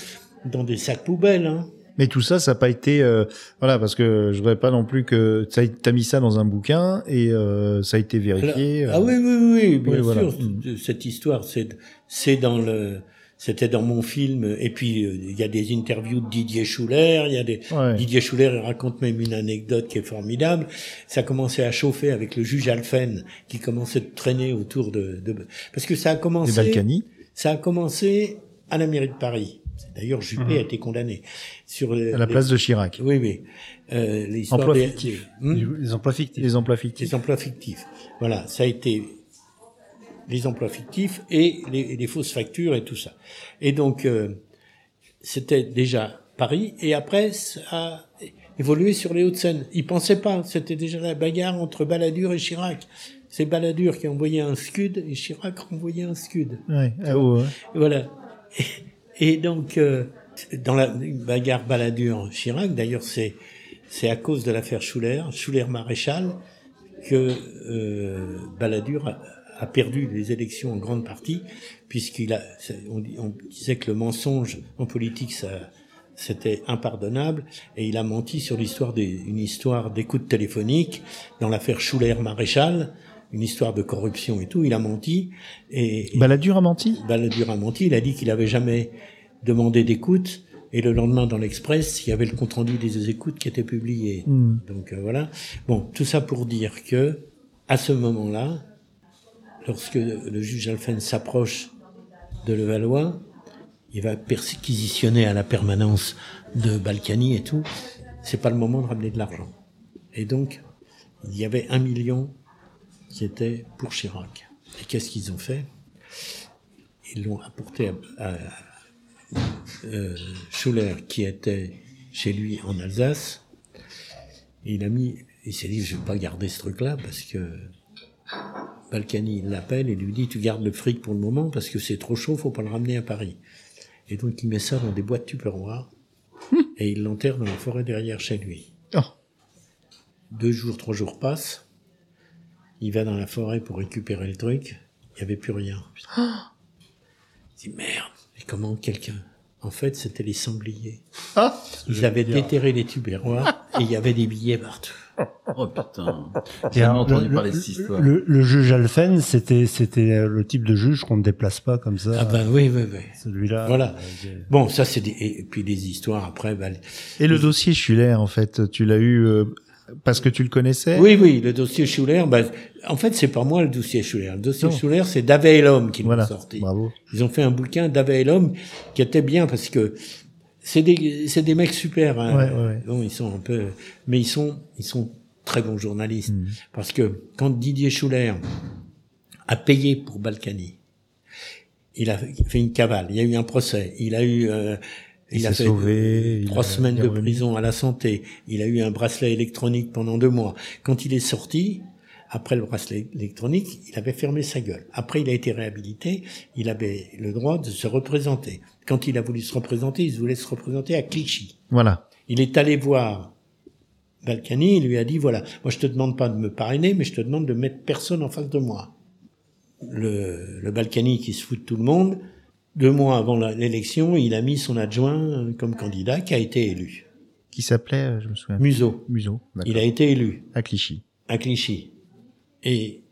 dans des sacs poubelles. Hein. Mais tout ça, ça n'a pas été, euh, voilà, parce que je voudrais pas non plus que tu as mis ça dans un bouquin et euh, ça a été vérifié. Ah euh, oui, oui, oui, oui, bien oui, sûr. Mm. Cette histoire, c'est c'est dans le, c'était dans mon film. Et puis euh, il y a des interviews de Didier Schuller. Il y a des Ouais. Didier Schuller il raconte même une anecdote qui est formidable. Ça commençait à chauffer avec le juge Alphen qui commençait de traîner autour de, de parce que ça a commencé. Balkany. Ça a commencé à la mairie de Paris. D'ailleurs, Juppé a été condamné sur les- Mhm. À la les- place de Chirac. Oui, oui. Euh, des- des- Hmm? Les emplois fictifs. Les emplois fictifs. les emplois fictifs. Voilà, ça a été les emplois fictifs et les, les fausses factures et tout ça. Et donc, euh, c'était déjà Paris, et après, ça a évolué sur les Hauts-de-Seine. Ils pensaient pas, c'était déjà la bagarre entre Balladur et Chirac. C'est Balladur qui envoyait un scud, et Chirac renvoyait un scud. Ouais. Ah, ouais, ouais. Voilà. Et, et donc, euh, dans la bagarre Balladur-Chirac, d'ailleurs, c'est c'est à cause de l'affaire Schuller, Schuller-Maréchal, que euh, Balladur a, a perdu les élections en grande partie, puisqu'il a, on disait que le mensonge en politique, ça, c'était impardonnable, et il a menti sur l'histoire des, une histoire d'écoute téléphonique dans l'affaire Schuller-Maréchal, une histoire de corruption et tout. Il a menti et, et Balladur a menti Balladur a menti. Il a dit qu'il avait jamais demandé d'écoute. Et le lendemain, dans l'Express, il y avait le compte-rendu des écoutes qui était publié. Hmm. Donc euh, voilà. Bon, tout ça pour dire que, à ce moment-là, lorsque le juge Alphen s'approche de Levallois, il va perquisitionner à la permanence de Balkany et tout. C'est pas le moment de ramener de l'argent. Et donc, il y avait un million qui était pour Chirac. Et qu'est-ce qu'ils ont fait? Ils l'ont apporté à, euh, Schuller, qui était chez lui en Alsace. Il a mis, il s'est dit, je vais pas garder ce truc-là parce que Balkany il l'appelle et lui dit, tu gardes le fric pour le moment parce que c'est trop chaud, faut pas le ramener à Paris. Et donc il met ça dans des boîtes tupperware et il l'enterre dans la forêt derrière chez lui. Oh. Deux jours, trois jours passent. Il va dans la forêt pour récupérer le truc. Il n'y avait plus rien. Il dit merde. Et comment quelqu'un? En fait, c'était les sangliers. Ah Ils avaient déterré les tupperwares et il y avait des billets partout. Oh putain. J'ai entendu le, parler de cette histoire. le- le juge Alphen, c'était c'était le type de juge qu'on ne déplace pas comme ça. Ah ben oui, oui, oui. Celui-là. Voilà. euh, Bon, ça c'est des et puis des histoires après. bah, Et le dossier Schuller, en fait, tu l'as eu euh, parce que tu le connaissais? Oui, oui, le dossier Schuller. Bah, en fait, c'est pas moi le dossier Schuller. Le dossier Non. Schuller, c'est Davé et l'homme qui l'ont Voilà, sorti. bravo. Ils ont fait un bouquin Davé et l'homme qui était bien parce que c'est des c'est des mecs super. Hein. Ouais, ouais, ouais. Bon, ils sont un peu, mais ils sont ils sont très bons journalistes Mm. parce que quand Didier Schuller a payé pour Balkany, il a fait une cavale. Il y a eu un procès. Il a eu euh, Il, Il a fait sauvé. trois a- semaines de prison à la santé. Il a eu un bracelet électronique pendant deux mois. Quand il est sorti, après le bracelet électronique, il avait fermé sa gueule. Après, il a été réhabilité. Il avait le droit de se représenter. Quand il a voulu se représenter, il voulait se représenter à Clichy. Voilà. Il est allé voir Balkany, il lui a dit, voilà, moi je te demande pas de me parrainer, mais je te demande de mettre personne en face de moi. Le, le Balkany qui se fout de tout le monde, deux mois avant l'élection, il a mis son adjoint euh, comme candidat qui a été élu. Qui s'appelait, euh, je me souviens. Museau. Museau. Il a été élu À Clichy. à Clichy. Et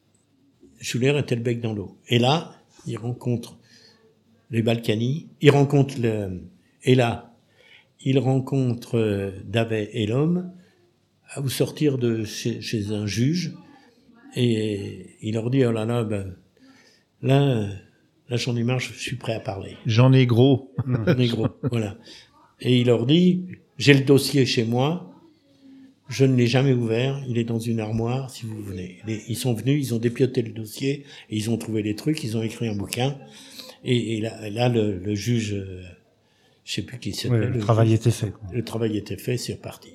Schuller était le bec dans l'eau. Et là, il rencontre les Balkany, il rencontre le, et là, il rencontre euh, Davet et l'homme, à vous sortir de chez, chez un juge, et il leur dit, oh là là, ben, là, là j'en ai marre, je suis prêt à parler. J'en ai gros. Négro, voilà. Et il leur dit, j'ai le dossier chez moi, je ne l'ai jamais ouvert, il est dans une armoire, si vous venez. Les- Ils sont venus, ils ont dépioté le dossier, et ils ont trouvé les trucs, ils ont écrit un bouquin, et, et là, là, le, le juge, euh, je sais plus qui c'était, Ouais, le travail était fait. le travail était fait, c'est reparti.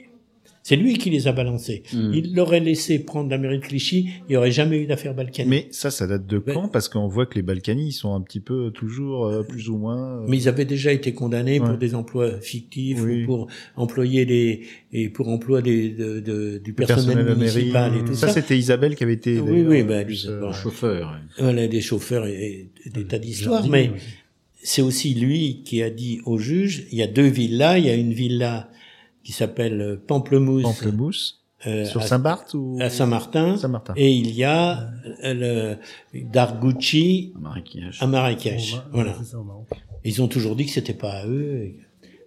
C'est lui qui les a balancés. Mm. Il l'aurait laissé prendre la mairie de Clichy, il n'y aurait jamais eu d'affaire Balkany. Mais ça, ça date de quand? Parce qu'on voit que les Balkany, ils sont un petit peu toujours euh, plus ou moins. euh, Mais ils avaient déjà été condamnés Ouais. pour des emplois fictifs Oui. ou pour employer des et pour emploi des de, de- du personnel, de municipal et tout ça. Ça, c'était Isabelle qui avait été. Oui, oui, bah, euh, bon. Chauffeur. Voilà, des chauffeurs et, et des tas d'histoires. Mais c'est aussi lui qui a dit au juge il y a deux villas. Il y a une villa qui s'appelle euh, Pamplemousse, Pamplemousse. euh, Sur à, Saint-Barth ou à Saint-Martin. Saint-Martin. Et il y a euh, le Dargucci Marrakech. à Marrakech. Bon, bah, voilà. ça. Ils ont toujours dit que c'était pas à eux.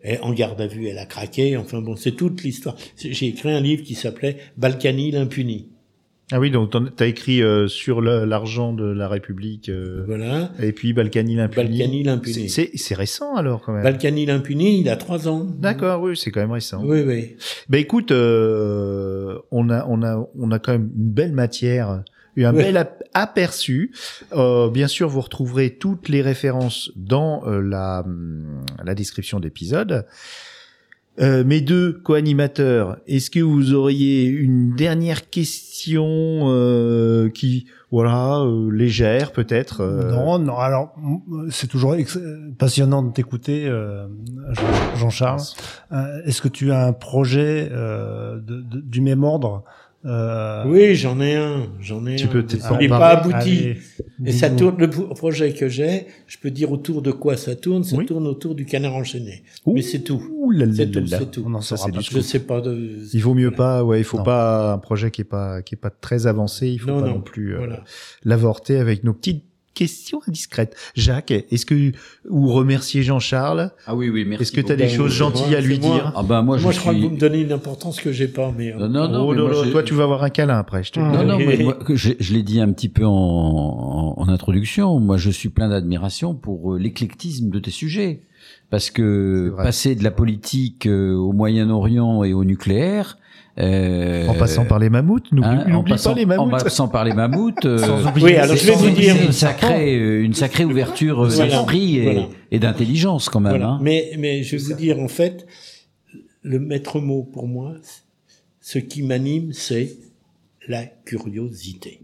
et- en garde à vue, elle a craqué. Enfin bon, c'est toute l'histoire. J'ai écrit un livre qui s'appelait Balkany l'impuni. Ah oui, donc t'en- t'as écrit euh, sur l'argent de la République euh, Voilà. et puis Balkany l'impuni. Balkany l'impuni. C'est- récent alors quand même. Balkany l'impuni, il a trois ans. D'accord, oui, c'est quand même récent. Oui, oui. Ben écoute, euh, on a on a on a quand même une belle matière, eu un Ouais. bel ap- aperçu. Euh, bien sûr, vous retrouverez toutes les références dans euh, la hum, la description d'épisode. Euh, mes deux co-animateurs, est-ce que vous auriez une dernière question euh, qui, voilà, euh, légère peut-être euh, Non, non. Alors, c'est toujours passionnant de t'écouter, euh, Jean- Jean-Charles. Est-ce que tu as un projet euh, de- de- du même ordre? Euh, Oui, j'en ai un. J'en ai Tu un. peux peut-être Il n'est pas abouti. allez, Et ça tourne, le pro- projet que j'ai, je peux dire autour de quoi ça tourne. Ça Oui. tourne autour du canard enchaîné. Ouh Mais c'est tout. C'est tout, c'est tout. On Ça, pas du. Je sais pas de. Il vaut mieux Voilà. pas, ouais, il faut Non. pas un projet qui est pas qui est pas très avancé, il faut Non, pas non, non. plus euh, Voilà. l'avorter avec nos petites questions indiscrètes. Jacques, est-ce que ou remercier Jean-Charles? Ah oui, oui, merci. Est-ce que tu as des choses gentilles à lui dire? Ah ben moi, Moi, je, je crois que vous me donnez une importance que j'ai pas, mais. Non, non, non, Oh mais moi, toi tu vas avoir un câlin après, je te le Ah. dis. Non, non, mais moi, je, je l'ai dit un petit peu en, en, en introduction. Moi, je suis plein d'admiration pour euh, l'éclectisme de tes sujets. Parce que passer de la politique euh, au Moyen-Orient et au nucléaire... euh, En passant par les mammouths, n'oublie hein, en passant- pas les En mammouths. passant par les mammouths... euh, Sans oublier Oui, alors je vais vous dire- une sacrée, euh, une sacrée ouverture euh, Voilà. d'esprit et, Voilà. et d'intelligence quand même. Voilà. Hein. Mais, mais je vais vous dire, en fait, le maître mot pour moi, ce qui m'anime, c'est la curiosité.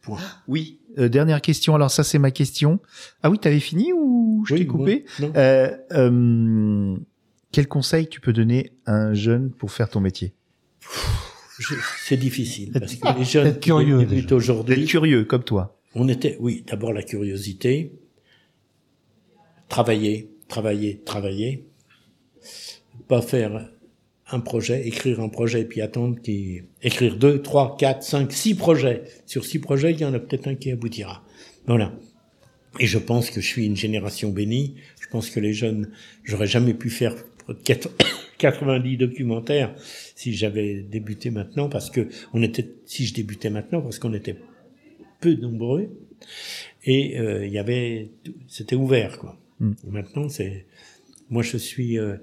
Point. Oui, euh, dernière question. Alors ça c'est ma question. Ah oui, t'avais fini ou je Oui, t'ai coupé moi, non. Euh, euh, Quel conseil tu peux donner à un jeune pour faire ton métier? Je- C'est difficile parce que les jeunes Être qui curieux, débutent déjà. D'être aujourd'hui, curieux comme toi. on était, oui, d'abord la curiosité, travailler, travailler, travailler, pas faire un projet, écrire un projet et puis attendre qu'il écrire deux, trois, quatre, cinq, six projets. Sur six projets, il y en a peut-être un qui aboutira. Voilà. Et je pense que je suis une génération bénie. Je pense que les jeunes, j'aurais jamais pu faire quatre- 90 documentaires si j'avais débuté maintenant parce que on était, si je débutais maintenant parce qu'on était peu nombreux et euh, il y avait, c'était ouvert quoi. Mm. Maintenant c'est, moi je suis euh,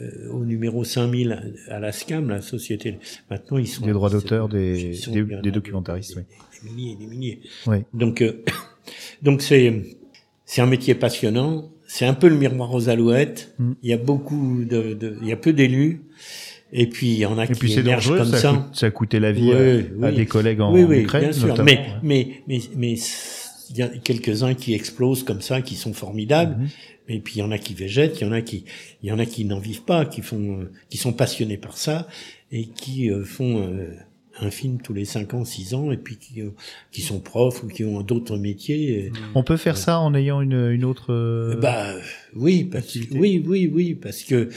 euh, au numéro 5000 à la SCAM, la société. Maintenant ils sont Des droits d'auteur des- des- documentaristes, des, oui. des milliers, des milliers. Oui. Donc, euh, donc c'est c'est un métier passionnant. c'est un peu le miroir aux alouettes. Mm. Il y a beaucoup de, de- il y a peu d'élus. Et puis il y en a Et qui puis dangereux, comme ça, ça. a coûté, ça a coûté la vie Oui, à, des collègues en oui, oui, Ukraine, bien sûr. notamment. Mais, ouais. mais, mais, mais, il y a quelques-uns qui explosent comme ça, qui sont formidables. Mhm. Et puis il y en a qui végètent, il y en a qui, il y en a qui n'en vivent pas, qui font, euh, qui sont passionnés par ça et qui euh, font euh, un film tous les cinq ans, six ans, et puis qui, euh, qui sont profs ou qui ont d'autres métiers. et- On peut faire ça en ayant une, une autre. euh, bah oui, parce, activité. oui, oui, oui, parce que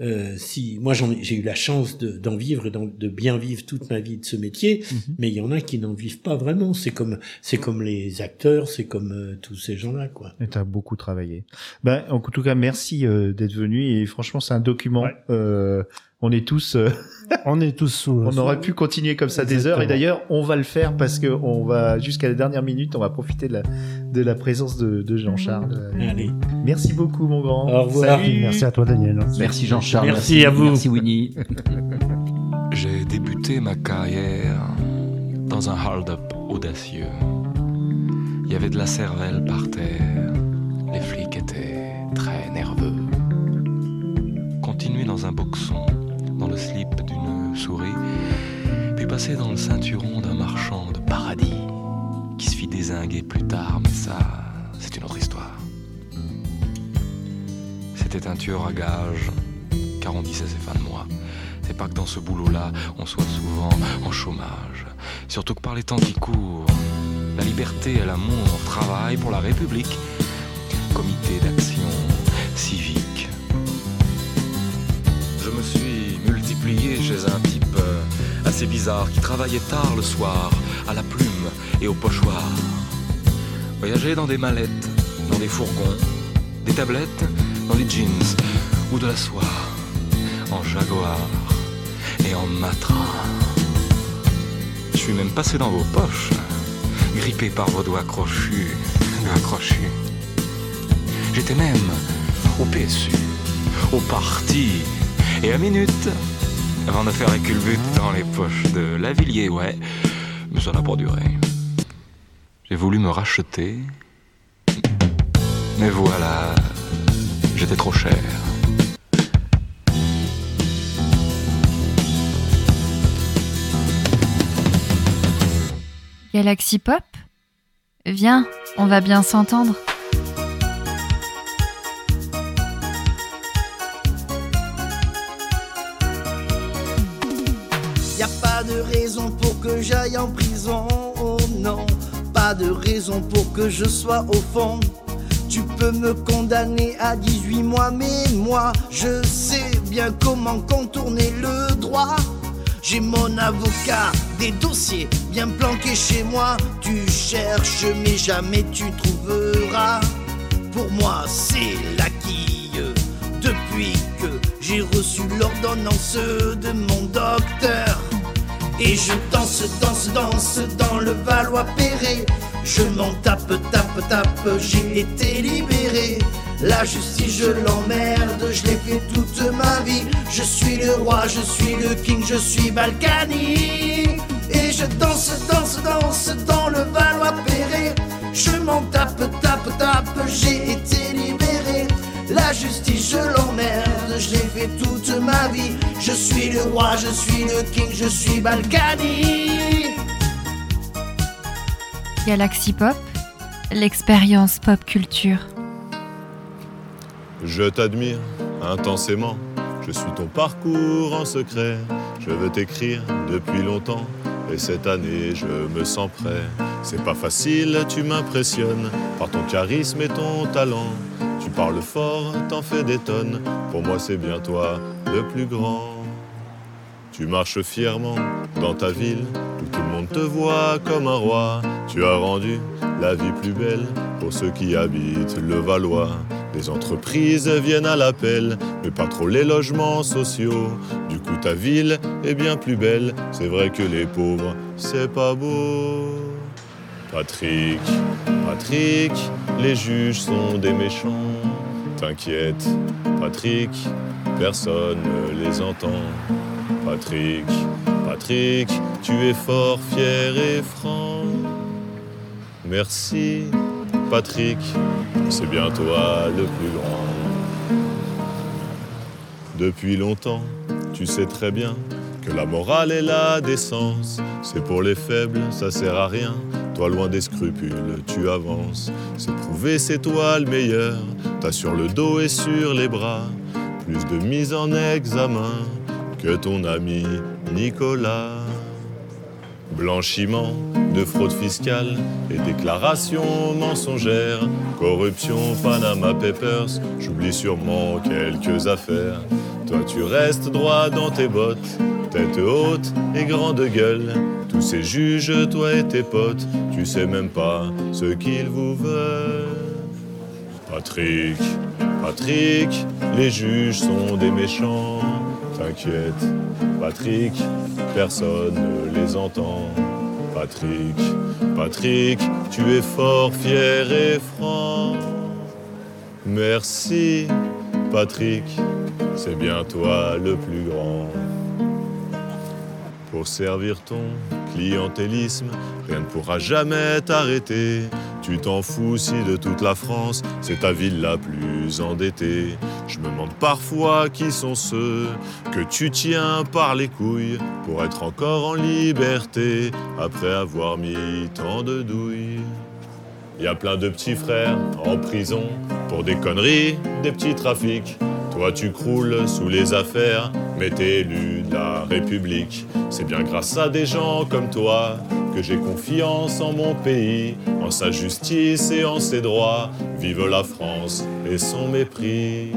euh, si moi j'en ai- j'ai eu la chance de- d'en vivre et de bien vivre toute ma vie de ce métier, Mhm. mais il y en a qui n'en vivent pas vraiment. C'est comme c'est comme les acteurs, c'est comme euh, tous ces gens-là, quoi. Et t'as beaucoup travaillé. Ben, en tout cas, merci euh, d'être venu. Et franchement, c'est un document. Ouais. On est tous. euh, On est tous sous. on sous- aurait pu continuer comme ça des heures. Et d'ailleurs, on va le faire parce que on va jusqu'à la dernière minute. On va profiter de la de la présence de, de Jean-Charles. Allez, Merci beaucoup, mon grand. Au revoir. Salut. Merci à toi, Daniel. Merci Jean-Charles. Merci à vous. Merci Winnie. J'ai débuté ma carrière dans un hold-up audacieux. Il y avait de la cervelle par terre. Les flics étaient très nerveux. Continuer dans un boxon, dans le slip d'une souris, puis passer dans le ceinturon d'un marchand de paradis qui se fit désinguer plus tard, mais ça, c'est une autre histoire. C'était un tueur à gages, car on disait c'est fin de mois. C'est pas que dans ce boulot-là, on soit souvent en chômage. Surtout que par les temps qui courent, la liberté et l'amour travaillent pour la République. Comité d'action civique. Chez un type euh, assez bizarre qui travaillait tard le soir, à la plume et au pochoir. Voyager dans des mallettes, dans des fourgons, des tablettes, dans des jeans ou de la soie, en jaguar et en matra. Je suis même passé dans vos poches, grippé par vos doigts crochus, accrochus. J'étais même au PSU, au parti, et à minute, avant de faire un culbut dans les poches de Lavillier, ouais, mais ça n'a pas duré. J'ai voulu me racheter, mais voilà, j'étais trop cher. Galaxy Pop Viens, on va bien s'entendre. J'aille en prison, oh non. Pas de raison pour que je sois au fond. Tu peux me condamner à 18 mois, mais moi, je sais bien comment contourner le droit. J'ai mon avocat, des dossiers bien planqués chez moi. Tu cherches, mais jamais tu trouveras. Pour moi, c'est la quille. Depuis que j'ai reçu l'ordonnance de mon docteur. Et je danse, danse, danse dans le Valois-Perret. Je m'en tape, tape, tape, j'ai été libéré. La justice, je l'emmerde, je l'ai fait toute ma vie. Je suis le roi, je suis le king, je suis Balkany. Et je danse, danse, danse dans le Valois-Perret. Je m'en tape, tape, tape, j'ai été libéré. La justice, je l'emmerde, je l'ai fait toute ma vie. Je suis le roi, je suis le king, je suis Balkany. Galaxy Pop L'expérience pop culture. Je t'admire intensément. Je suis ton parcours en secret. Je veux t'écrire depuis longtemps. Et cette année, je me sens prêt. C'est pas facile, tu m'impressionnes. Par ton charisme et ton talent. Tu parles fort, t'en fais des tonnes. Pour moi, c'est bien toi le plus grand. Tu marches fièrement dans ta ville où tout le monde te voit comme un roi. Tu as rendu la vie plus belle pour ceux qui habitent le Valois. Les entreprises viennent à l'appel, mais pas trop les logements sociaux. Du coup, ta ville est bien plus belle. C'est vrai que les pauvres, c'est pas beau. Patrick, Patrick, les juges sont des méchants. T'inquiète, Patrick, personne ne les entend. Patrick, Patrick, tu es fort, fier et franc. Merci, Patrick, c'est bien toi le plus grand. Depuis longtemps, tu sais très bien que la morale et la décence, c'est pour les faibles, ça sert à rien. Loin des scrupules, tu avances. C'est prouvé, c'est toi le meilleur. T'as sur le dos et sur les bras plus de mise en examen que ton ami Nicolas. Blanchiment de fraude fiscale et déclarations mensongères, corruption, Panama Papers, j'oublie sûrement quelques affaires. Toi tu restes droit dans tes bottes, tête haute et grande gueule. Tous ces juges, toi et tes potes, tu sais même pas ce qu'ils vous veulent. Patrick, Patrick, les juges sont des méchants. T'inquiète, Patrick, personne ne les entend. Patrick, Patrick, tu es fort, fier et franc. Merci, Patrick, c'est bien toi le plus grand. Pour servir ton clientélisme, rien ne pourra jamais t'arrêter. Tu t'en fous si de toute la France, c'est ta ville la plus endettée. Je me demande parfois qui sont ceux que tu tiens par les couilles pour être encore en liberté après avoir mis tant de douilles. Y a plein de petits frères en prison pour des conneries, des petits trafics. Toi tu croules sous les affaires, mais t'es élu de la République. C'est bien grâce à des gens comme toi que j'ai confiance en mon pays, en sa justice et en ses droits. Vive la France et son mépris.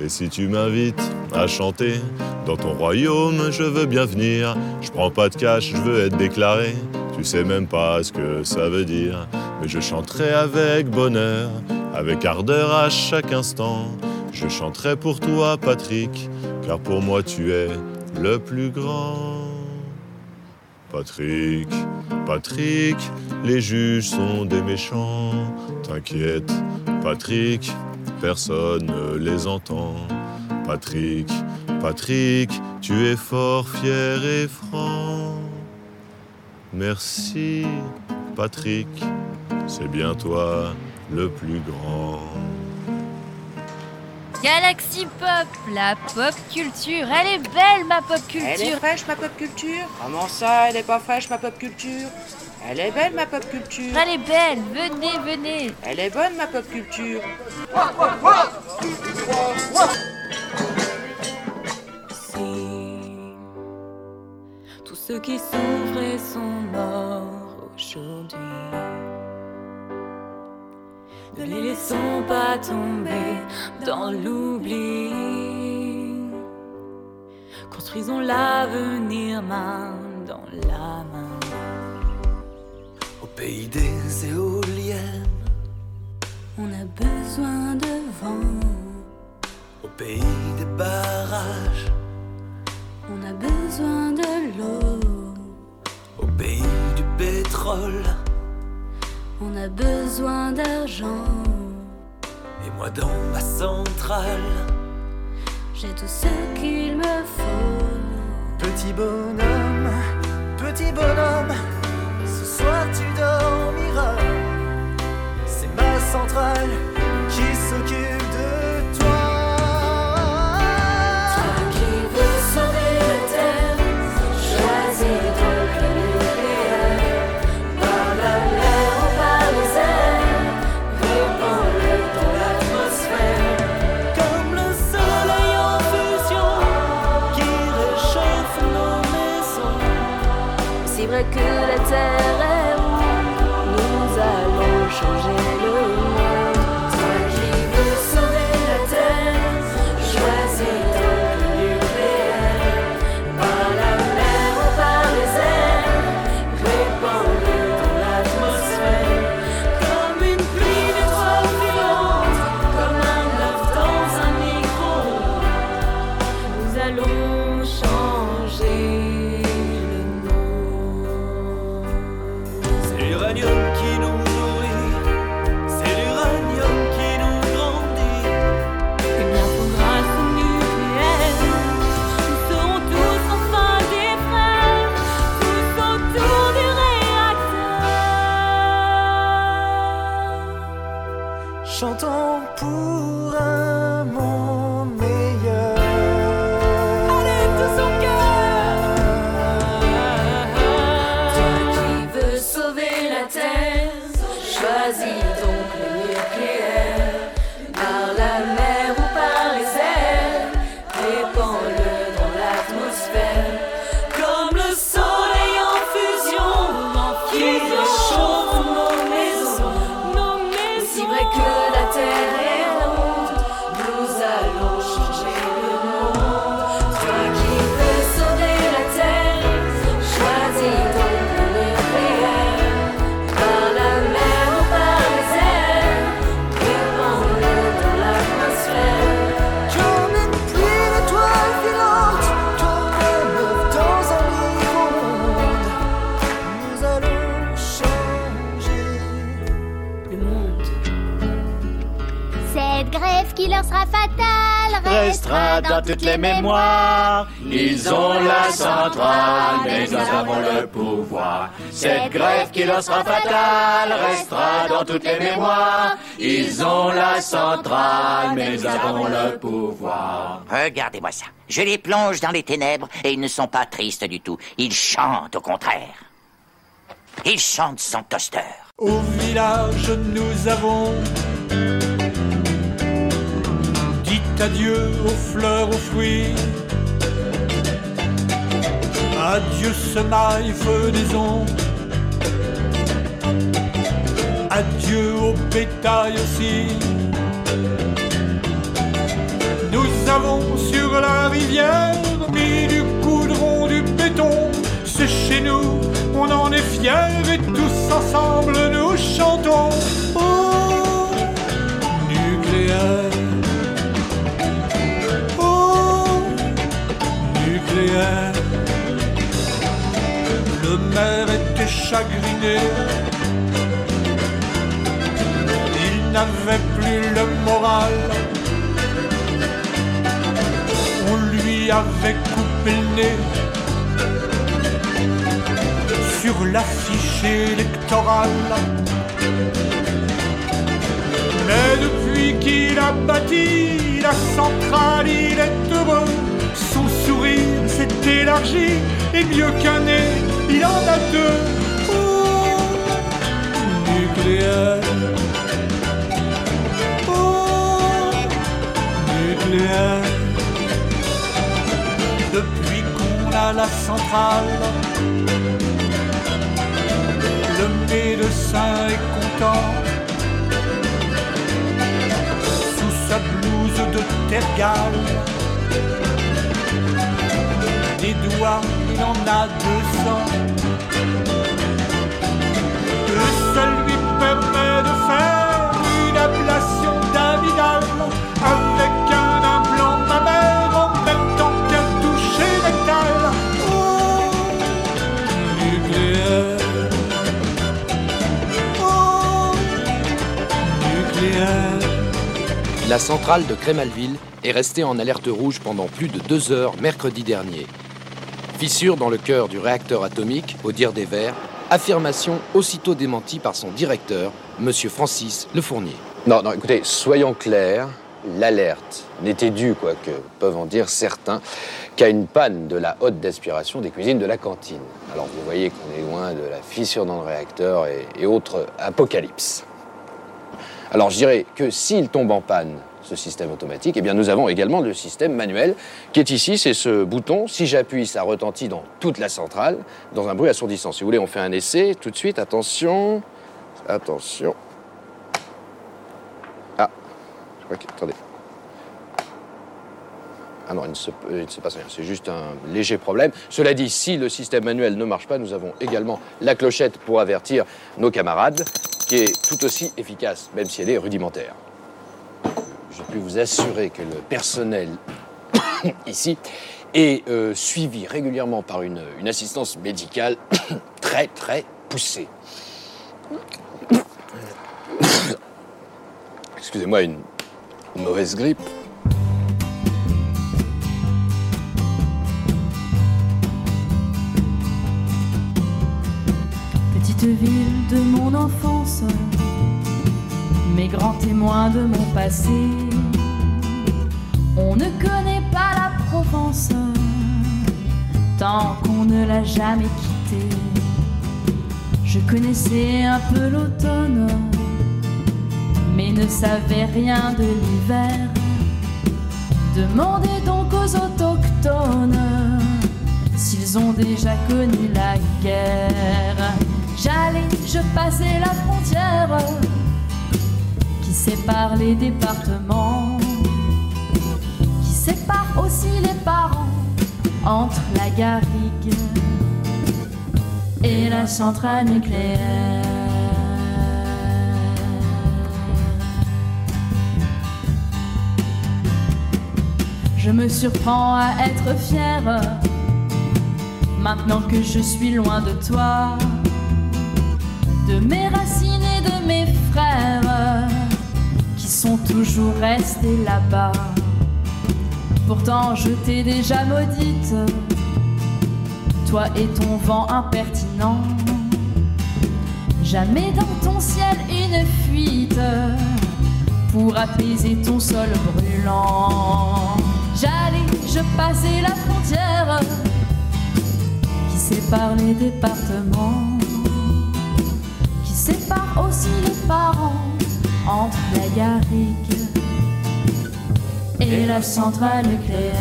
Et si tu m'invites à chanter dans ton royaume, je veux bien venir. Je prends pas de cash, je veux être déclaré. Tu sais même pas ce que ça veut dire, mais je chanterai avec bonheur, avec ardeur à chaque instant. Je chanterai pour toi, Patrick, car pour moi tu es le plus grand. Patrick, Patrick, les juges sont des méchants. T'inquiète, Patrick, personne ne les entend. Patrick, Patrick, tu es fort, fier et franc. Merci, Patrick, c'est bien toi le plus grand. Galaxy Pop, la pop culture. Elle est belle, ma pop Elle est culture. fraîche ma pop culture Comment ça, elle est pas fraîche ma pop culture? Elle est belle ma pop culture Elle est belle. Venez, venez. Elle est bonne ma pop culture Tous ceux qui souffraient sont morts aujourd'hui. Ne les laissons pas tomber dans l'oubli. Construisons l'avenir main dans la main. Au pays des éoliennes, On a besoin de vent. au pays des barrages, On a besoin de l'eau. au pays du pétrole. On a besoin d'argent. Et moi dans ma centrale, J'ai tout ce qu'il me faut. petit bonhomme, petit bonhomme, ce soir tu dormiras. C'est ma centrale qui s'occupe que toutes les mémoires. Ils ont la centrale, mais nous avons le pouvoir. Cette grève qui leur sera fatale restera dans toutes les mémoires. Ils ont la centrale, mais nous avons le pouvoir. Regardez-moi ça. Je les plonge dans les ténèbres et ils ne sont pas tristes du tout. Ils chantent au contraire. Ils chantent sans toaster. Au village, nous avons adieu aux fleurs, aux fruits. Adieu semailles, fenaison. Adieu au bétail aussi. Nous avons sur la rivière mis du goudron, du béton. C'est chez nous, on en est fiers et tous ensemble nous chantons. Oh, nucléaire. Le maire était chagriné. Il n'avait plus le moral. On lui avait coupé le nez sur l'affiche électorale. Mais depuis qu'il a bâti la centrale, il est heureux. Élargi et mieux qu'un nez, il en a deux. Nucléaire. Nucléaire. Depuis qu'on a la centrale, le médecin est content. Sous sa blouse de tergale, doigts, il en a deux cents. Que ça lui permet de faire une ablation d'amidale avec un implant mammaire en même temps qu'un toucher rectal. Oh, nucléaire. Oh, nucléaire. La centrale de Crémalville est restée en alerte rouge pendant plus de deux heures mercredi dernier. Fissure dans le cœur du réacteur atomique, au dire des Verts, affirmation aussitôt démentie par son directeur, M. Francis Le Fournier. Non, non, écoutez, soyons clairs, l'alerte n'était due, quoique peuvent en dire certains, qu'à une panne de la haute d'aspiration des cuisines de la cantine. Alors vous voyez qu'on est loin de la fissure dans le réacteur et, et autres apocalypses. Alors je dirais que s'il tombe en panne, ce système automatique, eh bien nous avons également le système manuel qui est ici, c'est ce bouton. Si j'appuie, ça retentit dans toute la centrale, dans un bruit assourdissant. Si vous voulez, on fait un essai tout de suite. Attention, attention. Ah, je crois que... Attendez. Ah non, il ne, se, il ne se passe rien, c'est juste un léger problème. Cela dit, si le système manuel ne marche pas, nous avons également la clochette pour avertir nos camarades, qui est tout aussi efficace, même si elle est rudimentaire. Je puis vous assurer que le personnel ici est euh, suivi régulièrement par une, assistance médicale très très poussée. Excusez-moi, une mauvaise grippe. Petite ville de mon enfance, mes grands témoins de mon passé. On ne connaît pas la Provence tant qu'on ne l'a jamais quittée. Je connaissais un peu l'automne, mais ne savais rien de l'hiver. Demandez donc aux autochtones s'ils ont déjà connu la guerre. J'allais, je passais la frontière sépare les départements, qui sépare aussi les parents entre la garrigue et la centrale nucléaire. Je me surprends à être fière maintenant que je suis loin de toi, de mes racines et de mes frères sont toujours restés là-bas. Pourtant, je t'ai déjà maudite, toi et ton vent impertinent. Jamais dans ton ciel une fuite pour apaiser ton sol brûlant. J'allais, je passais la frontière qui sépare les départements, qui sépare aussi les parents entre la garrigue et la centrale nucléaire.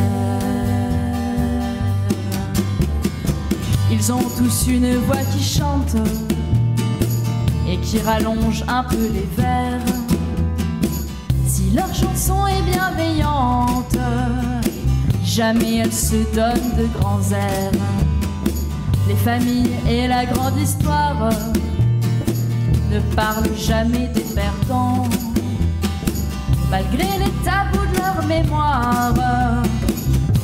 Ils ont tous une voix qui chante et qui rallonge un peu les vers. Si leur chanson est bienveillante, jamais elle se donne de grands airs. Les familles et la grande histoire ne parlent jamais des perdants malgré les tabous de leur mémoire.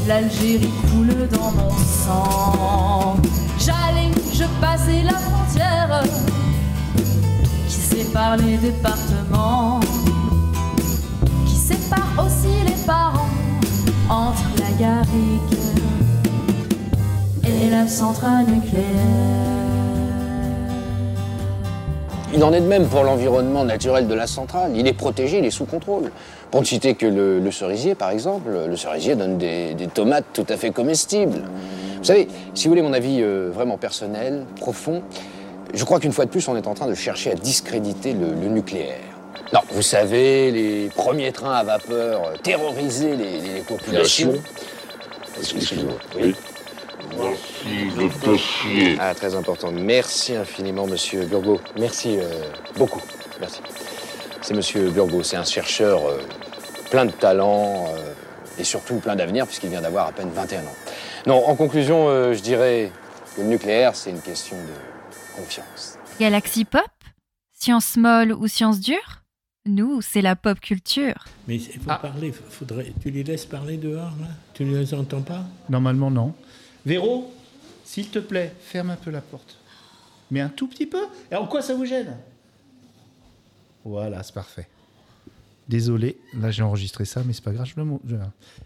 L'Algérie coule dans mon sang. J'allais, je passais la frontière qui sépare les départements, qui sépare aussi les parents entre la garrigue et la centrale nucléaire. Il en est de même pour l'environnement naturel de la centrale. Il est protégé, il est sous contrôle. Pour ne citer que le, le cerisier, par exemple, le cerisier donne des, des tomates tout à fait comestibles. Vous savez, si vous voulez mon avis euh, vraiment personnel, profond, je crois qu'une fois de plus, on est en train de chercher à discréditer le, le nucléaire. Non, vous savez, les premiers trains à vapeur euh, terrorisaient les, les populations. Excusez-moi. Oui. Voici le dossier. Ah, très important. Merci infiniment, monsieur Burgot. Merci euh, beaucoup. Merci. C'est monsieur Burgot, c'est un chercheur euh, plein de talent euh, et surtout plein d'avenir, puisqu'il vient d'avoir à peine 21 ans. Non, en conclusion, euh, je dirais que le nucléaire, c'est une question de confiance. Galaxy Pop? Science molle ou science dure? Nous, c'est la pop culture. Mais il faut parler, faudrait, tu les laisses parler dehors, là? Tu ne les entends pas? Normalement, non. Véro, s'il te plaît, ferme un peu la porte. Mais un tout petit peu. Et en quoi ça vous gêne? Voilà, c'est parfait. Désolé, là j'ai enregistré ça, mais c'est pas grave. Je le mo- je-